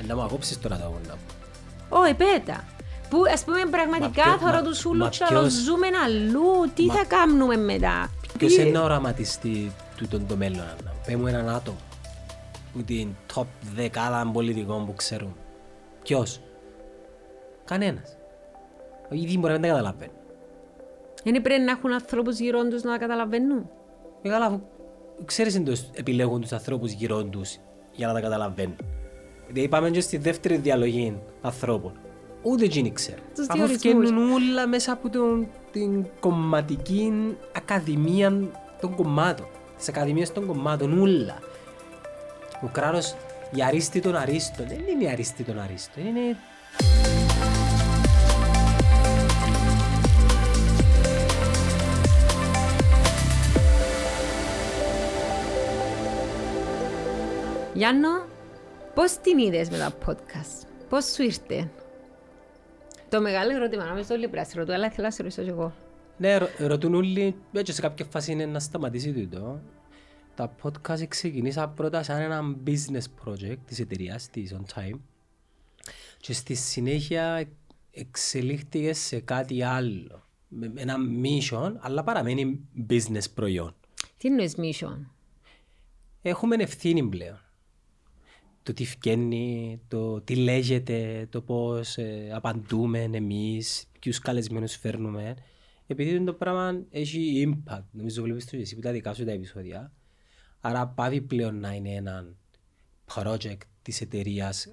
Ε, Να μου ακόψεις τώρα τα γόντα μου. Όχι, πέτα. Που ας πούμε πραγματικά ποιο- θα μα- τους μα ούλους ποιος- ζούμε αλλού, τι Μα- θα κάνουμε μετά; Ποιος Τι- είναι να οραματιστεί τούτον το μέλλον, Άννα. Πες μου έναν άτομο που την top δεκάδα πολιτικών που ξέρουν. Ποιος; Κανένας. Ήδη μπορεί να τα καταλαβαίνει. Δεν πρέπει να έχουν ανθρώπους γύρω τους να τα καταλαβαίνουν; Ε, καλά, αφού ξέρεις εντός επιλέγουν τους ανθρώπους γύρω τους για να τα καταλαβαίνουν. Δηλαδή είπαμε και στη δεύτερη διαλογή ανθρώπων. Ούτε εκείνοι ξέρουν. Τους Αφού διορισμούς. φτιάχνουν όλα μέσα από τον, την κομματική ακαδημία των κομμάτων. Τις ακαδημίες των κομμάτων, όλα. Ο κράτος, η αρίστη των αρίστων, δεν είναι η αρίστη των αρίστων, είναι Γιάννο, πώς την είδες με τα podcast, πώς σου ήρθε; Το μεγάλο ερώτημα, νομίζω όλοι πρέπει να σε ρωτώ, αλλά θέλω να σε ρωτήσω και εγώ. Ναι, ρω- ρωτούν όλοι, έτσι σε κάποια φάση είναι να σταματήσει τούτο. Τα podcast ξεκινήσα πρώτα σαν ένα business project της εταιρείας, της On Time. Και στη συνέχεια εξελίχθηκε σε κάτι άλλο. Με με ένα mission, αλλά παραμένει business προϊόν. Τι εννοείς mission; Έχουμε ευθύνη πλέον. Το τι φγαίνει, το τι λέγεται, το πώς ε, απαντούμε εμείς, ποιους καλεσμένους φέρνουμε. Επειδή το πράγμα έχει impact, νομίζω βλέπεις το και εσύ που τα δικά σου τα επεισόδια. Άρα πάβει πλέον να είναι ένα project της εταιρείας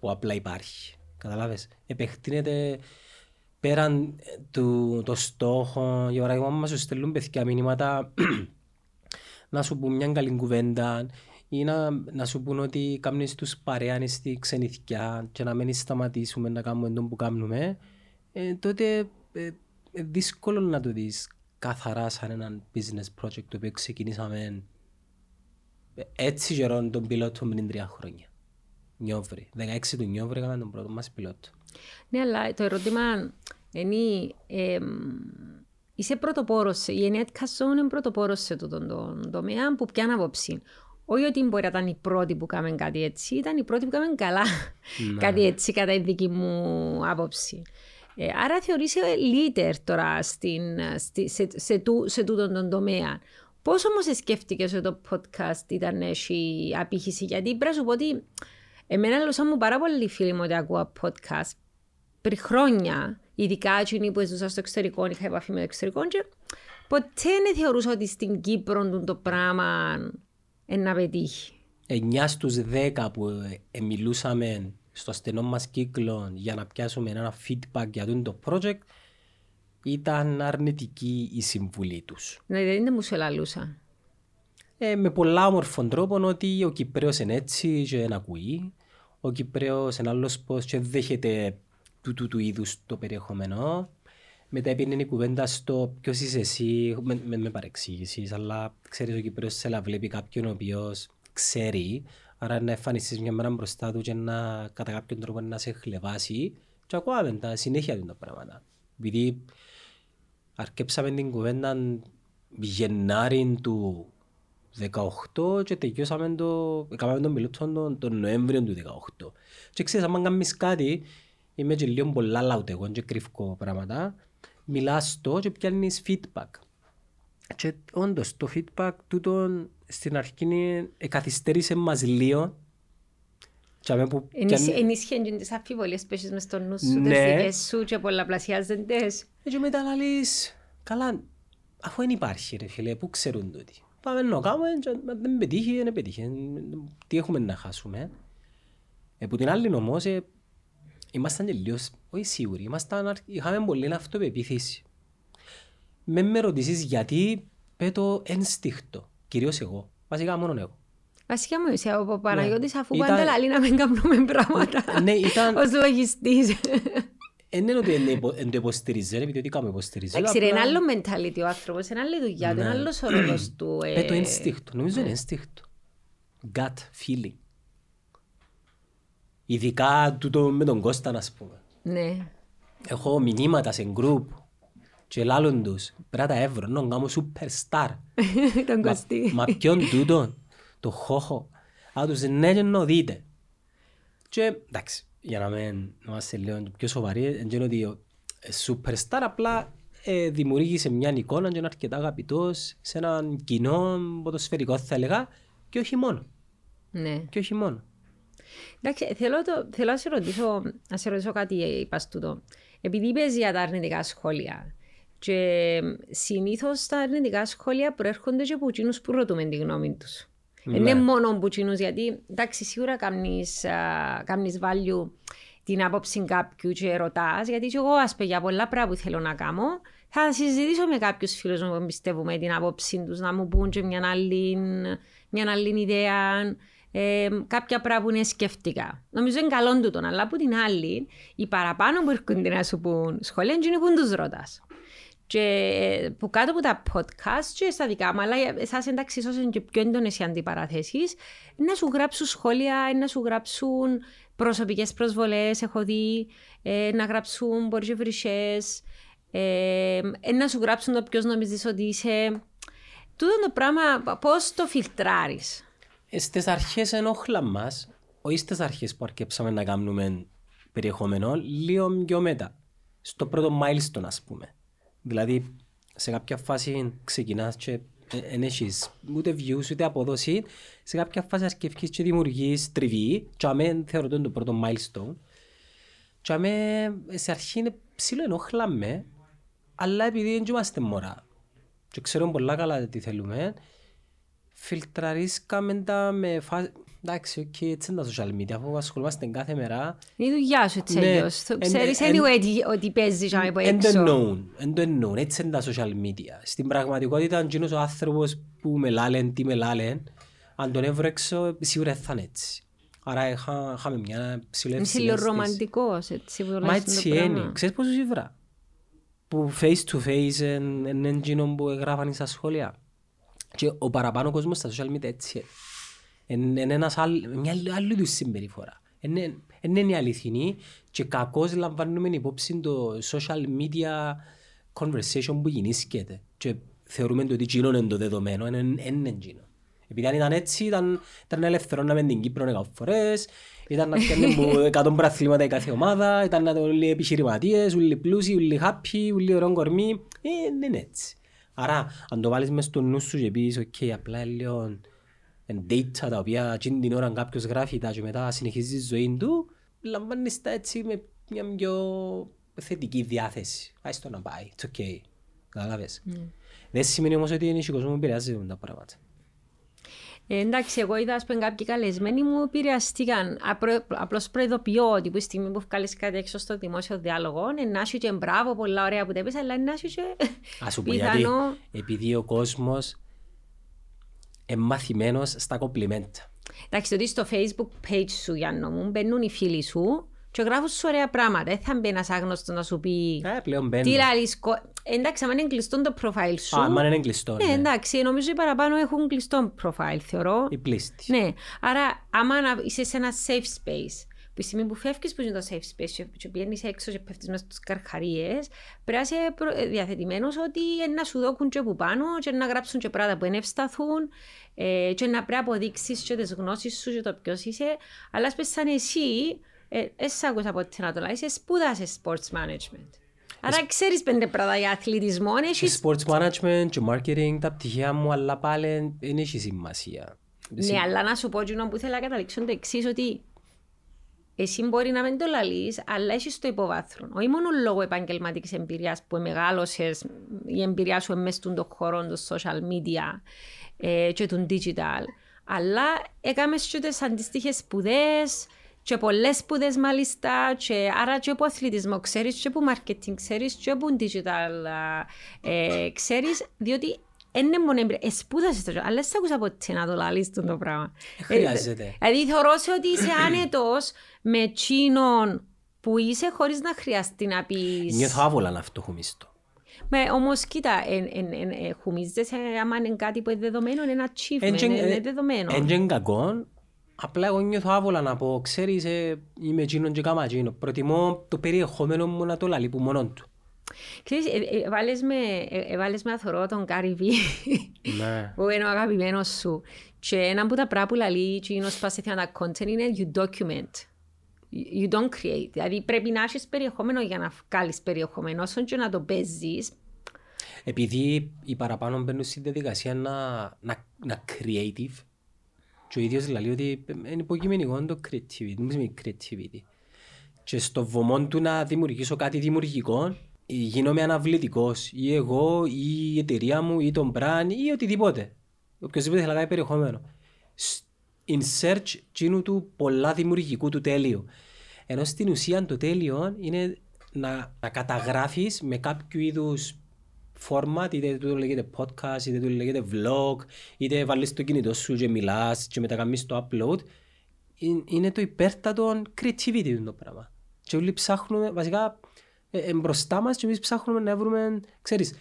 που απλά υπάρχει. Καταλάβες; Επεκτείνεται πέραν ε, του το στόχο. Για παράδειγμα, μας σου στέλνουν παιδιά μηνύματα να σου πούν μια καλή κουβέντα ή να, να σου πούν ότι κάνεις τους παρέα στη ξενιθιά και να μην σταματήσουμε να κάνουμε τον που κάνουμε, ε, τότε ε, ε, δύσκολο να το δεις καθαρά σαν ένα business project το οποίο ξεκινήσαμε ε, έτσι καιρόν τον πιλότο πριν τρία χρόνια. Νιόβρι. 16 του Νιόβρι έκαμε τον πρώτο μας πιλότο. Ναι, αλλά το ερώτημα είναι, εμ, είσαι πρωτοπόρος, σε- η Ενέτ Κασό είναι πρωτοπόρος σε τούτον τον τομέα που πιάνει άποψη. Όχι ότι μπορεί να ήταν η πρώτη που κάμε κάτι έτσι, ήταν η πρώτη που κάμε καλά κάτι έτσι κατά η δική μου άποψη. Ε, άρα θεωρείσαι leader τώρα στην, στη, σε, σε, τού- σε τούτον τον τομέα. Πώς όμως σκέφτηκες ότι το podcast ήταν έχει απήχηση, γιατί πρέπει να σου πω ότι εμένα λούσαν μου πάρα πολλοί φίλοι μου ότι ακούω podcast πριν χρόνια, ειδικά εκείνοι που ζούσαν στο εξωτερικό, είχα επαφή με το εξωτερικό και ποτέ δεν θεωρούσα ότι στην Κύπρο τούτο το πράγμα είναι να πετύχει. 9 στους 10 που ε, ε, μιλούσαμε στο στενό μας κύκλο για να πιάσουμε ένα feedback για αυτό το project ήταν αρνητική η συμβουλή τους. Δηλαδή δεν μου σε λαλούσα. Ε, με πολλά όμορφων τρόπων ότι ο Κυπρέος είναι έτσι και δεν ακούει. Ο Κυπρέος είναι άλλος πώς και δέχεται του, του, του είδους το περιεχόμενο. Μετά έπαιρνε η κουβέντα στο ποιος είσαι εσύ, με, με, με παρεξήγησης, αλλά ξέρεις ο Κυπρέος θέλει να βλέπει κάποιον ο οποίος ξέρει, άρα να εμφανιστείς μια μέρα μπροστά του και να κατά κάποιον τρόπο να σε χλεβάσει και ακούγαμε τα συνέχεια του τα πράγματα. Επειδή αρκέψαμε την κουβέντα Γενάρη του 18 και τελειώσαμε το, έκαναμε τον πιλότο τον, τον Νοέμβριο του 18. Και ξέρεις, άμα κάνεις κάτι, είμαι και λίγο πολλά λαούτε, εγώ και κρυφκό πράγματα, μιλάς το και πιάνεις feedback. Και όντως το feedback τούτο στην αρχή είναι- εκαθυστέρησε μας λίγο. Και αμέ που πιάνει- Ενίσχυαν και τις αμφιβολίες που έχεις μες στο νου σου, Ναι. τις δικές σου και πολλαπλασιάζοντες. Ε, Και μετά λαλείς, καλά, αφού δεν υπάρχει ρε φίλε, πού ξέρουν τούτοι. Πάμε να κάνουμε, και αν δεν πετύχει, δεν πετύχει. Ε, Τι έχουμε να χάσουμε. Ε, που την άλλη όμως, ε, ήμασταν τελείως, όχι σίγουροι, ήμασταν, αρ- είχαμε πολύ αυτοπεποίθηση. Με με ρωτήσεις γιατί, πέτω ένστιχτο, κυρίως εγώ, βασικά μόνο εγώ. Βασικά μου είσαι ο Παναγιώτης αφού Ήταν- πάντα λαλεί να μην κάνουμε πράγματα Ναι, ήταν, ως λογιστής. δεν είναι ότι δεν υπο- δεν το υποστηρίζει, επειδή ότι κάμε υποστηρίζει. Εντάξει, ρε, είναι απλά- άλλο mentality ο άνθρωπος, είναι άλλη δουλειά του, είναι Ναι. άλλος ο ρόλος του. ε. Πέτω ένστιχτο, νομίζω είναι ένστιχτο. Gut feeling. Ειδικά τούτο με τον Κώστα, ας πούμε. Ναι. Έχω μηνύματα σε γκρουπ και λάλλον τους, πρέπει να τα εύρω, να κάνω superstar. Τον Μα- Κωστή. Μα ποιον τούτον, το χώχο. Α, τους ναι και να δείτε. Και εντάξει, για να μην είμαστε λίγο πιο σοβαροί, είναι ότι ο superstar απλά ε, δημιουργήσε μια εικόνα και είναι αρκετά αγαπητός σε έναν κοινό ποδοσφαιρικό θα έλεγα και όχι μόνο. Ναι. Και όχι μόνο. Εντάξει, θέλω, το, θέλω να, σε ρωτήσω, να σε ρωτήσω κάτι, είπα τούτο. Επειδή είπες για τα αρνητικά σχόλια, και συνήθως τα αρνητικά σχόλια προέρχονται και από εκείνους που ρωτούμε τη γνώμη τους. Ναι. Είναι μόνο από εκείνους, γιατί εντάξει, σίγουρα κάνεις value την άποψη κάποιου και ρωτάς, γιατί και εγώ, ας πούμε, για πολλά πράγματα που θέλω να κάνω, θα συζητήσω με κάποιους φίλους μου που πιστεύουμε την άποψή τους, να μου πούν και μια άλλη, μια άλλη ιδέα, ε, κάποια πράγματα που είναι σκεφτικά. Νομίζω είναι καλό τούτο, αλλά από την άλλη, οι παραπάνω που έρχονται να σου πούν σχόλια είναι που τους ρωτάς. Και που κάτω από τα podcast και στα δικά μου, αλλά εσάς εντάξει ίσως είναι και πιο έντονες οι αντιπαραθέσεις, να σου γράψουν σχόλια, να σου γράψουν προσωπικές προσβολές, έχω δει, ε, να γράψουν μπορείς και βρυσές, ε, να σου γράψουν το ποιος νομίζεις ότι είσαι. Τούτο το πράγμα, πώς το φιλτράρεις; Ε, στις αρχές ενόχλα μας, όχι στις αρχές που αρκέψαμε να κάνουμε περιεχόμενο, λίγο πιο μετά. Στο πρώτο milestone ας πούμε. Δηλαδή, σε κάποια φάση ξεκινάς και δεν έχεις ούτε views ούτε απόδοση. Σε κάποια φάση αρκέφκεις και δημιουργείς τριβή. Τζιαμέ θεωρώ το πρώτο milestone. Τζιαμέ σε αρχή είναι ψηλό ενοχλάμε. Αλλά επειδή δεν είμαστε μωρά και ξέρουμε πολλά καλά τι θέλουμε, φιλτραρίσκουμέ τα με φάση εντάξει, οκ, έτσι είναι τα social media, αφού ασχολούμαστε κάθε μέρα. Είναι η δουλειά σου έτσι Ναι. αλλιώς. Εν- Ξέρεις εν- anyway τι- ότι παίζεις και από Εν το έξω. εννοούν, εν το εννοούν, έτσι είναι τα social media. Στην πραγματικότητα, αν γίνος ο άνθρωπος που με λάλεν, τι με λάλεν, αν τον έβρω έξω, σίγουρα δεν θα είναι έτσι. Άρα είχα, είχαμε μια ψηλή Είσαι λίγο ρομαντικός έτσι που το Μα λες έτσι το πράγμα. είναι. Ξέρεις πόσο σίγουρα; Που face to face είναι εκείνο που έγραφαν στα σχόλια. Και ο παραπάνω κόσμος στα social media έτσι είναι. Είναι ένας άλλ, μια άλλη- άλλη είδους συμπεριφορά. Είναι, είναι η αληθινή και κακώς λαμβάνουμε υπόψη το social media conversation που γεννήσκεται. Και θεωρούμε ότι εκείνο είναι το δεδομένο, είναι, είναι εκείνο. Επειδή αν ήταν έτσι, ήταν, ήταν να ελευθερώναμε την Κύπρο εκατό φορές, ήταν να πιάνουμε 100 πρωταθλήματα η κάθε ομάδα, ήταν να το όλοι επιχειρηματίες, όλοι πλούσιοι, όλοι happy, όλοι ωραίο κορμί. Ε, δεν είναι έτσι. Άρα, αν το βάλεις μες στο νου σου και πεις, ok, απλά λίγο εν data τα οποία εκείνη την ώρα κάποιος γράφει τα και μετά συνεχίζει τη ζωή του, λαμβάνεις τα έτσι με μια πιο θετική διάθεση. Άις το να πάει, it's ok. Κατάλαβες. Δεν σημαίνει όμως ότι είναι ο κόσμο που επηρεάζει τα πράγματα. Ε, εντάξει, εγώ είδα ας πούμε, κάποιοι καλεσμένοι μου επηρεαστήκαν. Απρο- Απλώς προειδοποιώ ότι που η στιγμή που βγάλεις κάτι έξω στο δημόσιο διάλογο, ε, να σου και μπράβο, πολλά ωραία που τα είπες, αλλά να σου και Ας σου πω γιατί, πιθανό... επειδή ο κόσμος είναι μαθημένος στα κομπλιμέντα. Εντάξει, ότι στο facebook page σου, Γιάννο μου, μπαίνουν οι φίλοι σου και γράφουν σου ωραία πράγματα. Δεν θα μπει ένας άγνωστος να σου πει Ε, πλέον τι μπαίνουν. λαλείς... κο- Εντάξει, αν είναι κλειστό το profile σου... Α, μα είναι κλειστό, ναι, ναι. εντάξει, νομίζω οι παραπάνω έχουν κλειστό profile, θεωρώ. Η πλήστη. Ναι, άρα άμα να είσαι σε ένα safe space, που η στιγμή που φεύγεις που είναι το safe space και- και πηγαίνεις έξω και πέφτεις μέσα στους καρχαρίες, πρέπει να είσαι προ- διαθετημένος ότι ε, να σου δώκουν και από πάνω και να γράψουν και πράγματα που δεν ευσταθούν ε, και να πρέπει να αποδείξεις και τις γνώσεις σου και το ποιος είσαι. Αλλά ας πες σαν εσύ, ε, εσύ άκουσα από την Ανατολά, είσαι σπούδασες sports management. Άρα ξέρεις πέντε πράγματα για αθλητισμό, Και έχεις sports management και marketing, τα πτυχία μου, αλλά πάλι δεν έχει σημασία. Ναι, αλλά να σου πω εκείνο που θέλω να καταλήξω είναι το εξής ότι εσύ μπορεί να μην το λαλείς, αλλά έχεις το υποβάθρο. Όχι μόνο λόγω επαγγελματικής εμπειρίας που μεγάλωσες, η εμπειρία σου μέσα στον το χώρο των social media ε, και του digital, αλλά έκαμες και τις αντίστοιχες σπουδές και πολλές σπουδέ μάλιστα, και άρα και από αθλητισμό ξέρεις, και από marketing ξέρεις, και από digital ε, ξέρεις, διότι είναι μόνο εμπειρία. Εσπούδασες το job, αλλά σε άκουσα ποτέ να το λαλείς τον το πράγμα. χρειάζεται. Ε, Δηλαδή θεωρώ σε ότι είσαι άνετος με εκείνον που είσαι χωρίς να χρειαστεί να πεις... Νιώθω άβολα να φτωχομίστω. Με, όμως κοίτα, εν, εν, εν, ε, χουμίζεσαι άμα είναι κάτι που είναι δεδομένο, είναι ένα achievement, Έντζεν- είναι, είναι ε, δεδομένο. έντζεν κακό, απλά εγώ νιώθω άβολα να πω, ξέρεις, ε, είμαι εκείνον και κάμα εκείνο. Προτιμώ το περιεχόμενο μου να το λαλεί που μόνον του. Ξέρεις, ε, ε, έβαλες με, ε, έβαλες με αθωρό τον Gary V, Ναι. που είναι ο αγαπημένος σου. Και ένα από τα πράγματα που λαλεί και είναι σπάσει τα content είναι you document. You don't create. Δηλαδή πρέπει να έχεις περιεχόμενο για να βγάλεις περιεχόμενο. Όσο και να το παίζεις, Επειδή οι παραπάνω μπαίνουν στη διαδικασία να, να, να creative και ο ίδιος λέει ότι είναι υποκειμενικό το creativity, δεν σημαίνει creativity. Και στο βωμό του να δημιουργήσω κάτι δημιουργικό, γίνομαι αναβλητικός ή εγώ ή η εταιρεία μου ή τον brand ή οτιδήποτε. Οποιοςδήποτε θέλει να κάνει περιεχόμενο. Σ- In search τσίνου του πολλά δημιουργικού του τέλειου. Ενώ στην ουσία το τέλειο είναι να, να καταγράφεις με κάποιο είδους format, είτε το λέγεται podcast, είτε το λέγεται vlog, είτε βάλεις το κινητό σου και μιλάς και μετά κάνεις το upload. Είναι- Είναι το υπέρτατο creativity το πράγμα. Και όλοι ψάχνουμε, βασικά, ε, ε, μπροστά μας και εμείς ψάχνουμε να βρούμε, ξέρεις,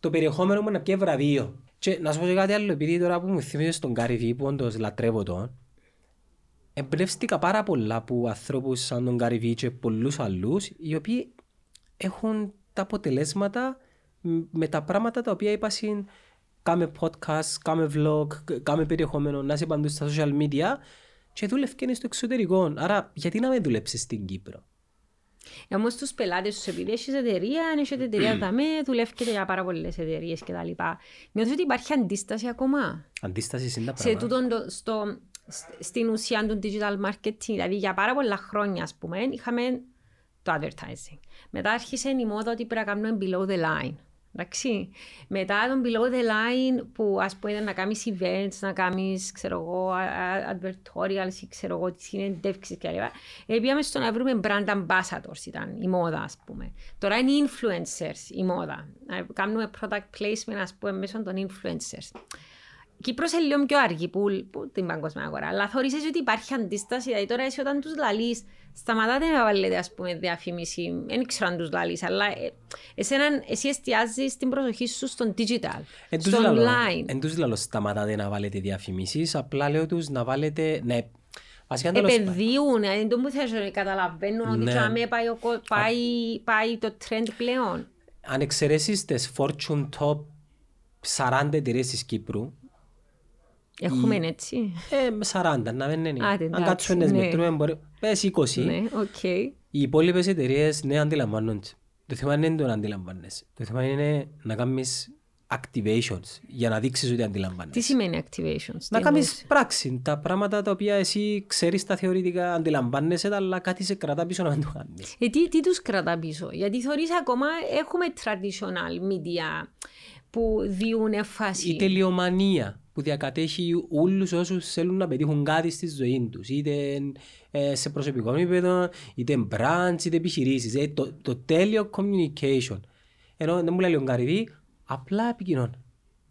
το περιεχόμενο μου να πιέ βραβείο. Και να σου πω και κάτι άλλο, επειδή τώρα που μου θυμίζεις στον Gary Vee, που όντως λατρεύω τον, εμπνεύστηκα πάρα πολλά από ανθρώπους σαν τον Gary Vee και πολλούς άλλους, οι οποίοι έχουν τα αποτελέσματα μ, με τα πράγματα τα οποία είπα συν κάμε podcast, κάμε vlog, κ- κάμε περιεχόμενο, να είσαι παντού στα social media και δούλευκε στο εξωτερικό. Άρα γιατί να μην δουλέψεις στην Κύπρο; Όμως τους πελάτες σου, επειδή έχεις εταιρεία, αν έχετε εταιρεία δαμέ, δουλεύετε για πάρα πολλές εταιρείες κτλ. Νιώθω ότι υπάρχει αντίσταση ακόμα; Αντίσταση είναι τα Σε πράγματα. τούτον το, στο, σ- στην ουσία του digital marketing, δηλαδή για πάρα πολλά χρόνια, ας πούμε, είχαμε το advertising. Μετά άρχισε η μόδα ότι πρέπει να κάνουμε below the line. Εντάξει. Μετά τον below the line που ας πούμε ήταν να κάνεις events, να κάνεις ξέρω εγώ, α- α- advertorials ή ξέρω εγώ τις συνεντεύξεις κλπ. Ε, πήγαμε στο να βρούμε brand ambassadors ήταν η μόδα ας πούμε. Τώρα είναι οι influencers η μόδα. Να κάνουμε product placement ας πούμε μέσω των influencers. Κύπρος είναι λίγο πιο αργή που, που την παγκόσμια αγορά. Αλλά θεωρείς ότι υπάρχει αντίσταση. Δηλαδή τώρα εσύ όταν τους λαλείς, σταματάτε να βάλετε ας πούμε διαφήμιση. Δεν ξέρω αν τους λαλείς, αλλά ε, εσένα, εσύ εστιάζεις την προσοχή σου στον digital, Εν τους στο λαλώ- online. Εν τους λαλώ σταματάτε να βάλετε διαφημίσεις, απλά λέω τους να βάλετε... Ναι, βασικά τέλος πάντων. Επενδύουν, δηλαδή το που θες, ε, καταλαβαίνουν ότι Ναι. τζιαμέ πάει, ο κο- πάει, πάει το trend πλέον. Αν εξαιρέσεις τις Fortune Top 40 εταιρείες της Κύπρου, Έχουμε έτσι; ε, με 40 να μην είναι. Άντε, Αν εντάξει, κάτσουμε να τις ναι. μετρούμε, μπορεί... πες 20. Ναι, οκ. Οι υπόλοιπες εταιρείες ναι αντιλαμβάνονται. Το θέμα είναι το να αντιλαμβάνεσαι. Το θέμα είναι να κάνεις activations για να δείξεις ότι Τι αντιλαμβάνεσαι. σημαίνει activations. Να τι εννοείς; κάνεις πράξη. Τα πράγματα τα οποία εσύ ξέρεις τα θεωρητικά, αντιλαμβάνεσαι τα, αλλά κάτι σε κρατά πίσω να μην το κάνεις. Ε, τι, τι τους κρατά πίσω; Γιατί θεωρείς ακόμα έχουμε traditional media που διούν έμφαση. Η τελειομανία που διακατέχει όλους όσους θέλουν να πετύχουν κάτι στη ζωή τους. Είτε ε, σε προσωπικό επίπεδο, είτε brands, είτε επιχειρήσεις. Ε, το, το τέλειο communication. Ενώ δεν μου λέει ο Γκαριβή, απλά επικοινωνεί.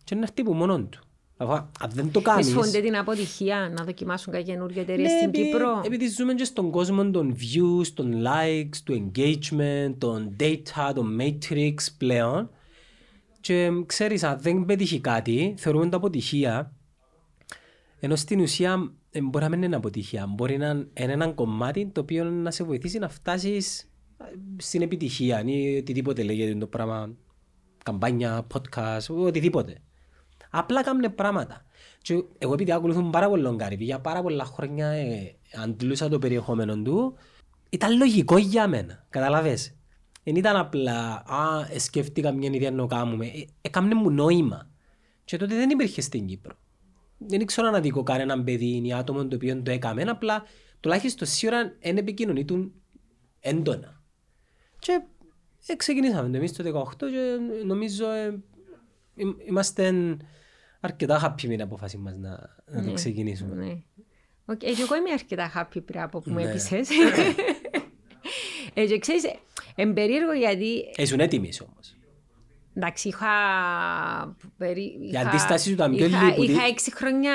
Και να έρθει από μόνον του. Αφού, Αν δεν το κάνεις... Φοβούνται την αποτυχία να δοκιμάσουν κάποια καινούργια εταιρεία Ναι, στην επειδή- Κύπρο; Επειδή ζούμε και στον κόσμο των views, των likes, του engagement, των data, των matrix πλέον και ξέρεις, αν δεν πετύχει κάτι, θεωρούμε το αποτυχία ενώ στην ουσία ε, μπορεί να μην είναι αποτυχία. Μπορεί να είναι ένα κομμάτι το οποίο να σε βοηθήσει να φτάσεις ε, στην επιτυχία ή οτιδήποτε λέγεται το πράγμα, καμπάνια, podcast, οτιδήποτε. Απλά κάνουν πράγματα. Και εγώ επειδή ακολουθούν πάρα πολύ Γκάριβι, για πάρα πολλά χρόνια ε, αντλούσα το περιεχόμενο του, ήταν λογικό για μένα, καταλαβες. Δεν ήταν απλά, α, ε, σκέφτηκα μια ιδέα να το κάνουμε. Ε, έκαμνε μου νόημα. Και τότε δεν υπήρχε στην Κύπρο. Δεν ξέρω να δείξω κανέναν παιδί ή άτομο το οποίο το έκαμε, απλά τουλάχιστον σίγουρα δεν επικοινωνήτουν έντονα. Και ε, ξεκινήσαμε το εμείς το 18 και νομίζω ε, ειμ- είμαστε αρκετά happy με την απόφαση μας να, να το Ναι, ξεκινήσουμε. Ναι. Οκ, ε, και εγώ είμαι αρκετά happy πριν από που μου Ναι. έπεισες. ε, και ξέρεις, ε, εμπερίεργο γιατί Ε, Ήσουν έτοιμες όμως. Εντάξει, είχα... περί... Η αντίσταση σου ήταν πιο είχα, λίγη που Είχα τη- έξι χρόνια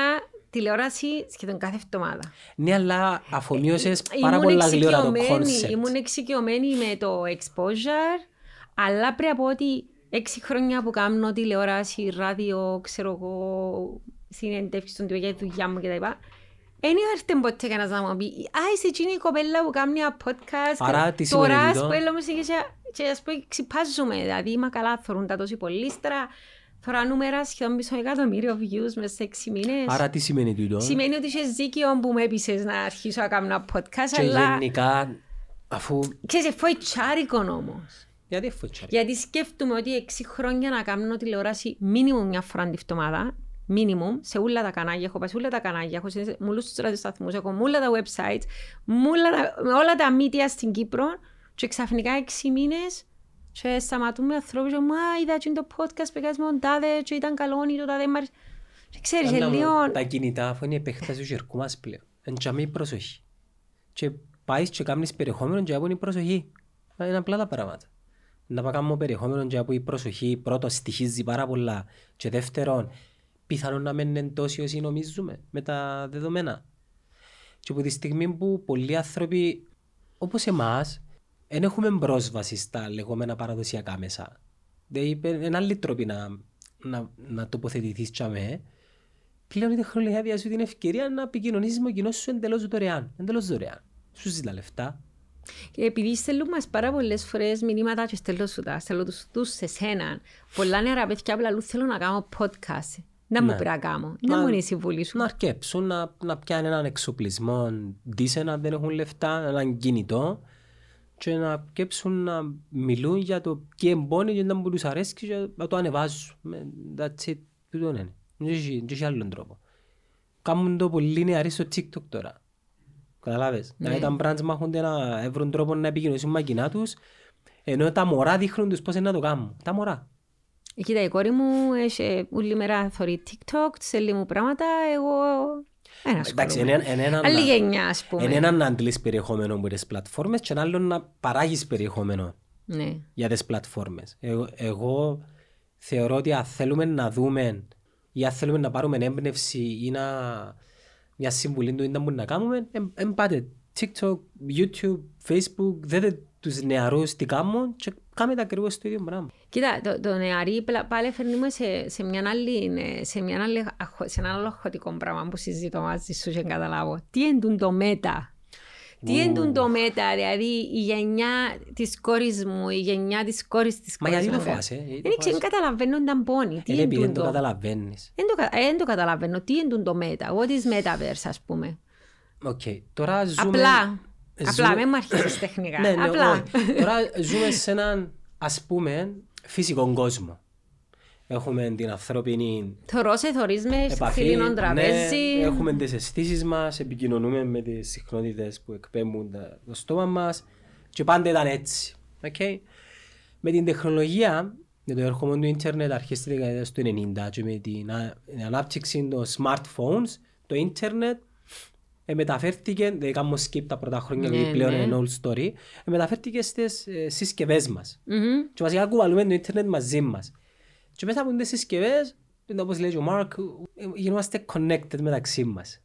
τηλεόραση σχεδόν κάθε εβδομάδα. Ναι, αλλά αφομοίωσες πάρα Ήμουν πολλά γλυόρα το εξοικειωμένη- concept. Ήμουν εξοικειωμένη με το exposure, αλλά πρέπει να πω ότι έξι χρόνια που κάνω τηλεόραση, ράδιο, ξέρω εγώ, συνέντευξη στον τύπο για τη δουλειά μου κτλ. Δεν ήρθε ποτέ κανένας να μου πει «Α, είσαι εκείνη η κοπέλα που κάνει ένα podcast». Άρα, τι Τώρα, σημαίνει ας το; πούμε, μουσική και, και ας πούμε ξυπάζουμε. Δηλαδή, είμαι καλά, θεωρούν τα τόσο πολύ ύστερα. Τώρα νούμερα σχεδόν μισό εκατομμύριο views μέσα σε έξι μήνες. Άρα τι σημαίνει τούτο; Σημαίνει ότι είσαι δίκαιο που με έπεισες να αρχίσω να κάνω ένα podcast, Και αλλά γενικά, αφού... ξέρεις, φοητσάρικο όμως. Γιατί φωτσάρι. Γιατί σκέφτομαι ότι έξι χρόνια να κάνω τηλεόραση μίνιμουμ μια φορά την εβδομάδα, μίνιμουμ, σε όλα τα κανάλια, έχω πάει σε όλα τα κανάλια, έχω σε όλους τους ραδιοσταθμούς, έχω με όλα τα websites, με όλα τα, με όλα τα media στην Κύπρο και ξαφνικά έξι μήνες και σταματούμε ανθρώπους και μου «Α, είδα και το podcast που έκανες με τον τάδε και ήταν καλό ή το τάδε μ' άρεσε». Και ξέρεις, Άννα μου, λίγο... Τα κινητά αφού είναι η επέκταση του χερκού μας πλέον. Εν τζαμί προσοχή. Και πάεις και κάνεις περιεχόμενο και από η προσοχή. Είναι απλά τα πράγματα. Να πάω κάνω περιεχόμενο και από η προσοχή πρώτον στοιχίζει πάρα πολλά και δεύτερον πιθανόν να μην είναι τόσοι όσοι νομίζουμε με τα δεδομένα. Και από τη στιγμή που πολλοί άνθρωποι όπως εμάς δεν έχουμε πρόσβαση στα λεγόμενα παραδοσιακά μέσα. Δηλαδή είναι άλλη τρόπη να, να, να τοποθετηθείς τσαμέ. Πλέον η τεχνολογία διάζει την ευκαιρία να επικοινωνήσεις με ο κοινός σου εντελώς δωρεάν. Εντελώς δωρεάν. Σου ζητά λεφτά. Και επειδή στέλνουν μας πάρα πολλές φορές μηνύματα και στέλνω σου τα, στέλνω τους, τους σε σένα. Πολλά νεαρά παιδιά που λαλούν θέλω να κάνω podcast. Να μου Ναι. πρέπει να κάνω. Να Μα- μου είναι η συμβουλή σου. Να αρκέψουν, να, να πιάνουν έναν εξοπλισμό decent αν δεν έχουν λεφτά, έναν κινητό και να αρκέψουν να μιλούν για το τι εμπόνι και να που τους αρέσει και να το ανεβάζουν. Με- That's it. Τούτο είναι. Δεν έχει- δεν έχει άλλον τρόπο. Κάνουν το πολύ νεαροί στο TikTok τώρα. Καταλάβες. Ναι. Δηλαδή τα brands μάχονται να βρουν τρόπο να επικοινωνήσουν με κοινά τους ενώ τα μωρά δείχνουν τους πώς είναι να το κάνουν. Τα μωρά. Ε, Κοίτα, η κόρη μου έχει όλη μέρα θωρεί TikTok, στέλνει μου πράγματα, εγώ δεν Εντάξει, ασχολούμαι. είναι είναι έναν Άλλη να- γενιά, ας πούμε. είναι έναν να αντλείς περιεχόμενο από τις πλατφόρμες και ένα άλλο να παράγεις περιεχόμενο Ναι. για τις πλατφόρμες. Εγώ, εγώ θεωρώ ότι αν θέλουμε να δούμε ή αν θέλουμε να πάρουμε έμπνευση ή να μια συμβουλή του ή να μπορούμε να κάνουμε, εμ, εμ πάτε TikTok, YouTube, Facebook, δείτε τους νεαρούς τι κάνουν και κάνετε ακριβώς το ίδιο πράγμα. Κοίτα, το, το νεαρί πλα- πάλι φέρνουμε σε, σε, μια άλλη, ε, σε, μια άλλη, αγχω- σε ένα άλλο αγχωτικό πράγμα που συζητώ μαζί σου και καταλάβω. Τι είναι το meta; Τι είναι το meta, δηλαδή η γενιά της κόρης μου, η γενιά της κόρης της Μα κόρης γιατί μου. το φοβάσαι, γιατί το Δεν ξέρω, φοβάσαι. καταλαβαίνω τα πόνοι. Τι Είναι είναι επειδή δεν το το. καταλαβαίνεις. Δεν το, κα- ε, δεν το καταλαβαίνω. Τι είναι το meta; What is metaverse, ας πούμε; Οκ, τώρα ζούμε... Απλά. Απλά, ζούμε- μην μου αρχίσεις τεχνικά. Ναι, ναι, Απλά. όχι. Τώρα ζούμε σε έναν ας πούμε φυσικό κόσμο. Έχουμε την ανθρώπινη Θωρώς σε θωρείς με επαφή, φιλινό τραπέζι. ναι, έχουμε τις αισθήσεις μας, επικοινωνούμε με τις συχνότητες που εκπέμπουν τα- το στόμα μας και πάντα ήταν έτσι. Okay? Με την τεχνολογία, με το ερχόμενο του ίντερνετ αρχές της δεκαετίας του 90 και με την α- την ανάπτυξη των smartphones, το ίντερνετ ε, μεταφέρθηκε, δεν κάνουμε skip τα πρώτα χρόνια Ναι, γιατί πλέον ναι. είναι old story, ε, μεταφέρθηκε στις ε, συσκευές μας. Μμμ. Και βασικά κουβαλούμε το ίντερνετ μαζί μας. Και μέσα από τις συσκευές, είναι όπως λέει και ο Μάρκ, ε, γινόμαστε connected μεταξύ μας.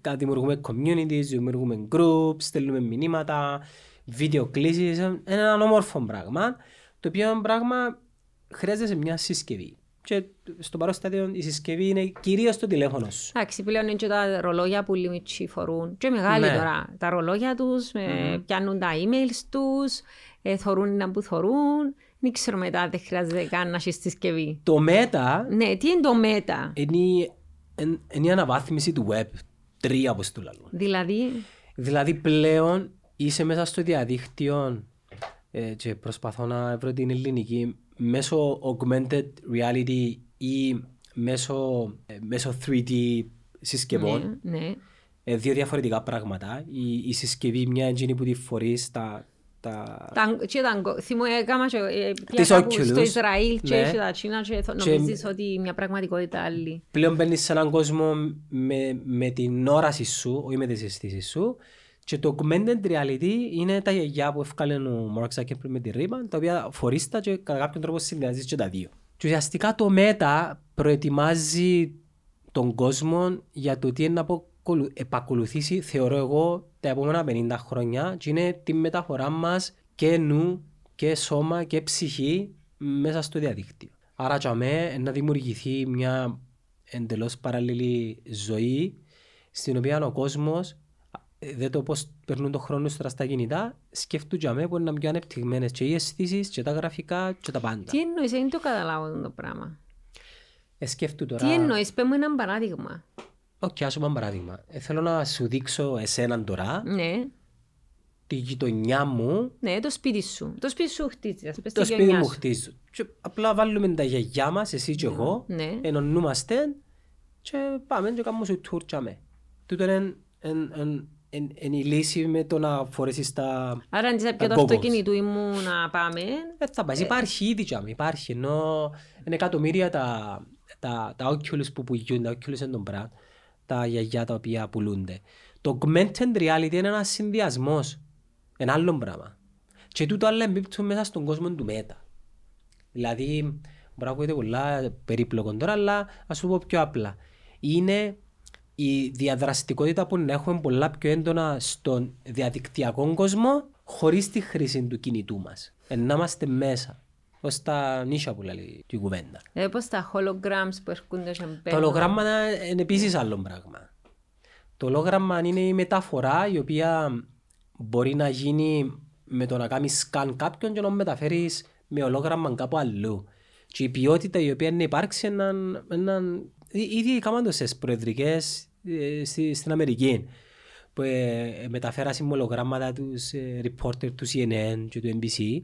Κα- Δημιουργούμε communities, δημιουργούμε groups, στέλνουμε μηνύματα, βίντεο κλήσεις. Είναι ένα όμορφο πράγμα, το οποίο πράγμα χρειάζεται μια συσκευή. Και στο παρόν στάδιο η συσκευή είναι κυρίως το τηλέφωνος σου. Εντάξει, πλέον είναι και τα ρολόγια που λιμιτσί φορούν. Και μεγάλοι Ναι. τώρα. Τα ρολόγια τους, με- πιάνουν τα emails τους, ε, θωρούν να που θωρούν. Δεν ξέρω μετά, δεν χρειάζεται καν να έχεις τη συσκευή. Το Meta Ναι, τι είναι το μέτα. είναι, είναι, είναι η αναβάθμιση του Web 3 όπως του λαλούν. Δηλαδή, Δηλαδή πλέον είσαι μέσα στο διαδίκτυο ε, και προσπαθώ να βρω την ελληνική μέσω augmented reality ή μέσω, ε, μέσω 3D συσκευών. ναι, ναι. Ε, δύο διαφορετικά πράγματα. Η, η συσκευή μια engine που τη φορείς τα, τα... Τα, και τα, αγκο- θυμώ, έκανα και, ε, πια Τις κάπου Oculus. στο Ισραήλ και Ναι. έχει τα Τσίνα και θο- Και- νομίζεις ότι μια πραγματικότητα άλλη. Πλέον μπαίνεις σε έναν κόσμο με, με την όραση σου, όχι με τις αισθήσεις σου και το augmented reality είναι τα γεγιά που έφκαλε ο Mark Zuckerberg με τη ρήμα, τα οποία φορείς τα και κατά κάποιον τρόπο συνδυάζεις και τα δύο. Και ουσιαστικά το Meta προετοιμάζει τον κόσμο για το τι είναι να αποκολου- επακολουθήσει, θεωρώ εγώ, τα επόμενα 50 χρόνια και είναι τη μεταφορά μας και νου και σώμα και ψυχή μέσα στο διαδίκτυο. Άρα τζιαμέ να δημιουργηθεί μια εντελώς παράλληλη ζωή στην οποία ο κόσμος ε, δεν το πώς περνούν τον χρόνο τους τώρα στα κινητά, σκέφτου τζιαμέ που είναι πιο ανεπτυγμένες και οι αισθήσεις και τα γραφικά και τα πάντα. Τι εννοείς, δεν το καταλάβω το πράγμα. Ε, σκέφτου τώρα... Τι εννοείς, πες μου ένα παράδειγμα. Οκ, ας πούμε ένα παράδειγμα. Ε, θέλω να σου δείξω εσέναν τώρα Ναι, τη γειτονιά μου ναι, το σπίτι σου. Το σπίτι σου χτίζεις, ας πες το τη σπίτι γειτονιά μου σου. χτίζω. Και απλά βάλουμε τα γιαγιά μας, εσύ και εγώ, ναι. ενωνούμαστε και πάμε και κάνουμε σου tour τσάμε. Τούτο είναι εν- εν- εν- εν η λύση με το να φορέσεις τα... Άρα αν είσαι τα πιο το goggles. αυτοκίνητο μου να πάμε, Ε, θα πάει. Υπάρχει ήδη τσάμε, υπάρχει. Ενώ είναι εκατομμύρια τα, τα, τα Oculus που πουλούν, τα Oculus είναι τον brand, τα γιαγιά τα οποία πουλούνται. Το augmented reality είναι ένας συνδυασμός. Ένα άλλο πράγμα. Και τούτο άλλο εμπίπτουν μέσα στον κόσμο του μέτα. Δηλαδή, μπορεί να ακούγεται πολλά περίπλοκο τώρα, αλλά ας σου πω πιο απλά. Είναι η διαδραστικότητα που να έχουμε πολλά πιο έντονα στον διαδικτυακό κόσμο χωρίς τη χρήση του κινητού μας. Ε, να είμαστε μέσα. Ως τα νίσια που λέει η κουβέντα. ε, πώς τα holograms που έρχονται και Το μπαίνουν. ολογράμμα είναι επίσης άλλο πράγμα. Το ολόγραμμα είναι η μεταφορά η οποία μπορεί να γίνει με το να κάνεις σκάν κάποιον και να μεταφέρεις με ολόγραμμα κάπου αλλού. Και η ποιότητα η οποία είναι υπάρξει έναν, έναν, ή- ήδη κάνουν το στις προεδρικές ε, στη- στην Αμερική που ε, μεταφέρασαν με ολογράμματα τους ε, reporter του CNN και του NBC.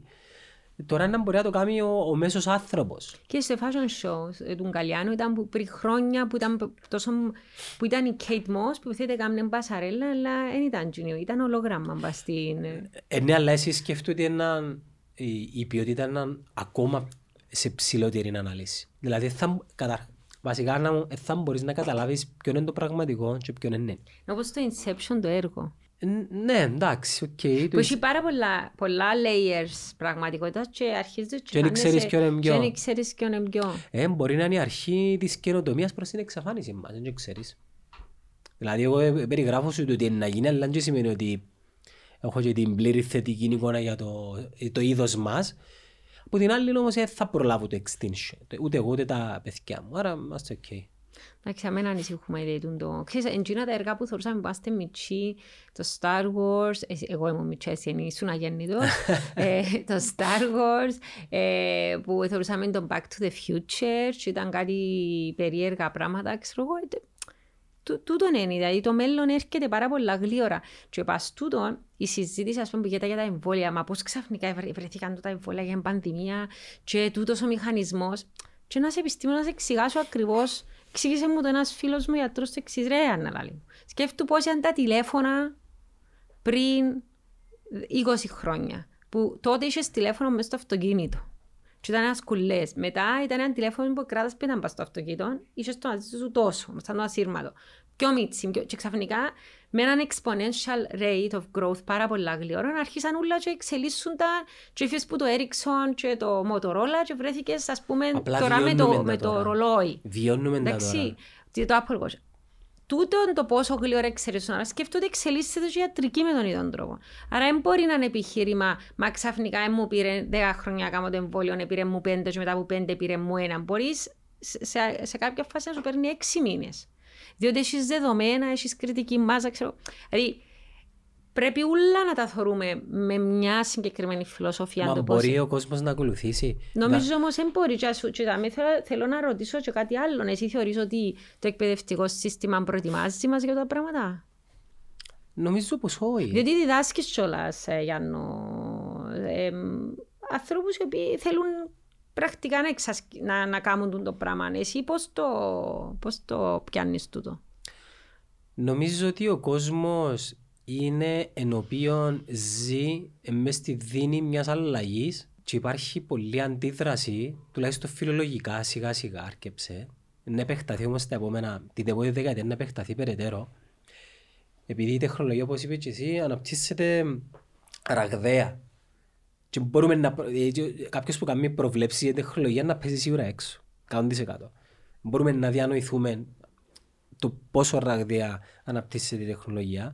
Τώρα να μπορεί να το κάνει ο, ο μέσος άνθρωπος. Και σε fashion shows ε, του Γκαλιάνου ήταν που πριν χρόνια που ήταν, τόσο, που ήταν η Kate Moss που θέλετε κάμνε μπασαρέλα αλλά δεν ήταν τζινιό, ήταν ολόγραμμα μπας στην... ε, Ε, ναι, αλλά εσύ σκέφτομαι ότι είναι, η, η ποιότητα είναι ακόμα σε ψηλότερη ανάλυση. Δηλαδή, θα, κατα, βασικά να, ε, θα μπορείς να καταλάβεις ποιο είναι το πραγματικό και ποιο είναι. Όπως το Inception το έργο. Ε, ναι, εντάξει, OK. Okay, Που έχει πάρα πολλά, πολλά layers πραγματικότητας και αρχίζει Και δεν ξέρεις ποιον είναι ποιο. Και δεν ξέρεις ποιον είναι ποιο. ε, μπορεί να είναι η αρχή της καινοτομίας προς την εξαφάνιση μας, δεν το ξέρεις. Δηλαδή, εγώ ε, περιγράφω σου το ότι είναι να γίνει, αλλά δεν σημαίνει ότι έχω και την πλήρη θετική εικόνα για το, το είδος μας. Από την άλλη όμως δεν θα προλάβω το extinction, ούτε εγώ ούτε τα παιδιά μου, άρα είμαστε οκ. Εντάξει, αμένα ανησυχούμε δηλαδή το... Ξέρεις, εντζίνα τα έργα που θεωρούσαμε που είμαστε μητσί, το Star Wars, εσύ- εγώ ήμουν μητσί, εσύ δεν ήσουν αγέννητος, ε, το Star Wars, ε, που θεωρούσαμε το Back to the Future και ήταν κάτι περίεργα πράγματα, ξέρω εγώ, ε, Τού- Τούτον είναι, δηλαδή το μέλλον έρχεται πάρα πολλά γλύωρα. Και πας τούτον, η συζήτηση ας πούμε, που γίνεται για τα εμβόλια, μα πώς ξαφνικά βρε- βρεθήκαν τα εμβόλια για την πανδημία και τούτος ο μηχανισμός. Και ένας επιστήμονας εξηγάσω ακριβώς, εξήγησε μου το ένας φίλος μου γιατρός το εξής, ρε Ανναλάλη μου. Σκέφτου πώς ήταν τα τηλέφωνα πριν 20 χρόνια, που τότε είχες τηλέφωνο μέσα στο αυτοκίνητο. Και ήταν ένας κουλές. Μετά ήταν ένα τηλέφωνο που κράτας πέναν πας στο αυτοκίνητο, είχες το μαζί σου τόσο, σαν το ασύρματο. Πιο μίτσι, πιο... και ξαφνικά με έναν exponential rate of growth πάρα πολλά γλυόρα άρχισαν όλα και εξελίσσουν τα και έφυγες που το Ericsson και το Motorola και βρέθηκες ας πούμε Απλά τώρα με βιώνουμε το, τα με το τώρα. ρολόι. Βιώνουμε τα Εντάξει, τώρα. τι- το Apple Watch. Τούτο το πόσο γλυόρα εξελίσσουν. Αλλά σκέφτονται εξελίσσεται και η ιατρική με τον ίδιο τρόπο. Άρα δεν μπορεί να είναι επιχείρημα, μα ξαφνικά ε, μου πήρε 10 χρόνια να κάνω το εμβόλιο, ε, πήρε μου 5 και μετά από 5 πήρε μου ένα. Μπορείς σε, σε, σε κάποια φάση να σου παίρνει 6 μήνες. Διότι έχεις δεδομένα, έχεις κριτική μάζα, ξέρω. Δηλαδή, πρέπει όλα να τα θεωρούμε με μια συγκεκριμένη φιλοσοφία. αν Μα το πω μπορεί ο κόσμος να ακολουθήσει. Νομίζω όμως δεν μπορεί. Και σου- και δάμε, θέλω, θέλω να ρωτήσω και κάτι άλλο. Εσύ θεωρείς ότι το εκπαιδευτικό σύστημα προετοιμάζει μας για τα πράγματα; Νομίζω πως όχι. Διότι διδάσκεις κιόλας, ε, Γιάννο, ε, ανθρώπους οι οποίοι θέλουν πρακτικά να, εξασκ- να, να κάνουν το πράγμα. Εσύ πώς το, πώς το πιάνεις τούτο; Νομίζω ότι ο κόσμος είναι ενώπιον ζει μες στη δίνη μιας αλλαγής και υπάρχει πολλή αντίδραση, τουλάχιστον φιλολογικά σιγά σιγά άρκεψε. Να επεκταθεί όμως τα επόμενα, την επόμενη δεκαετία να επεκταθεί περαιτέρω. Επειδή η τεχνολογία, όπως είπες και εσύ, αναπτύσσεται ραγδαία. Και μπορούμε να, προ- ε, και κάποιος που κάνει προβλέψεις για τεχνολογία να πέσει σίγουρα έξω. 100%. Μπορούμε να διανοηθούμε το πόσο ραγδαία αναπτύσσεται η τεχνολογία.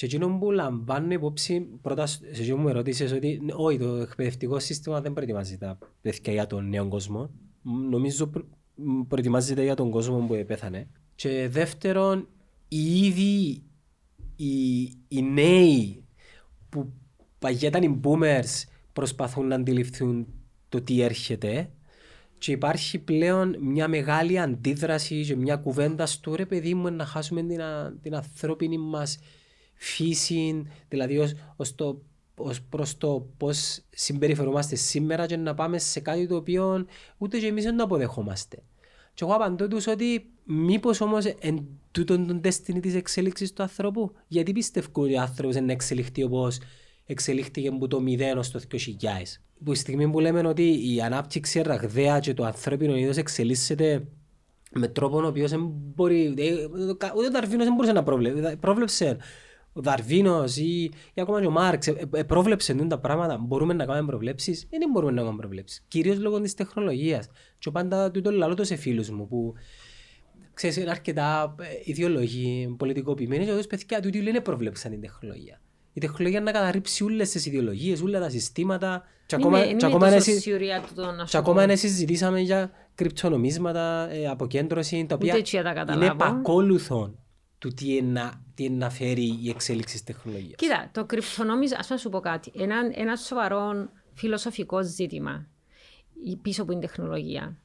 Και εκείνο που λαμβάνω υπόψη, πρώτα σε εκείνο μου ερώτησες ότι ναι, όχι, το εκπαιδευτικό σύστημα δεν προετοιμάζει τα παιδιά για τον νέο κόσμο. Μ, Νομίζω προ- μ, προετοιμάζεται για τον κόσμο που πέθανε. Και δεύτερον, οι ίδιοι οι, οι νέοι που παγιά ήταν οι boomers προσπαθούν να αντιληφθούν το τι έρχεται και υπάρχει πλέον μια μεγάλη αντίδραση και μια κουβέντα στο ρε παιδί μου να χάσουμε την, α- την ανθρώπινη μας φύση, δηλαδή ως, ως, το, ως προς το πώς συμπεριφερόμαστε σήμερα και να πάμε σε κάτι το οποίο ούτε και εμείς δεν το αποδεχόμαστε. Και εγώ απαντώ τους ότι μήπως όμως εν τούτον τον destiny της εξέλιξης του ανθρώπου. Γιατί πιστεύω ότι ο άνθρωπος είναι εξελιχθεί όπως εξελίχθηκε από το 0 ως το 2000. Που τη στιγμή που λέμε ότι η ανάπτυξη ραγδαία και το ανθρώπινο είδος εξελίσσεται με τρόπο ο οποίος δεν μπορεί, ε, ούτε ο Δαρβίνος δεν μπορούσε να προβλέψει. Πρόβλεψε ο Δαρβίνος ή, ή ακόμα και ο Μάρξ, ε, ε, πρόβλεψε τα πράγματα. Μπορούμε να κάνουμε προβλέψεις; Ή δεν μπορούμε να κάνουμε προβλέψεις. Κυρίως λόγω της τεχνολογίας. Και πάντα τούτο λαλώ το σε φίλους μου που ξέρεις, είναι αρκετά ε, ιδεολογοί, πολιτικοποιημένοι και τους παιδιά τούτοι λένε πρόβλεψαν την τεχνολογία. Η τεχνολογία να καταρρύψει όλες τις ιδεολογίες, όλα τα συστήματα. Και ακόμα, Είναι, και είναι ακόμα τόσο είναι συ- σιουριά του το να και σου ακόμα πω. είναι συζητήσαμε για κρυπτονομίσματα, ε, αποκέντρωση, τα οποία Ούτε έτσι θα τα είναι καταλάβω. επακόλουθον του τι είναι, να- τι είναι να φέρει η εξέλιξη της τεχνολογίας. Κοίτα, το κρυπτονόμισμα, ας να σου πω κάτι, ένα, ένα σοβαρό φιλοσοφικό ζήτημα πίσω από την τεχνολογία.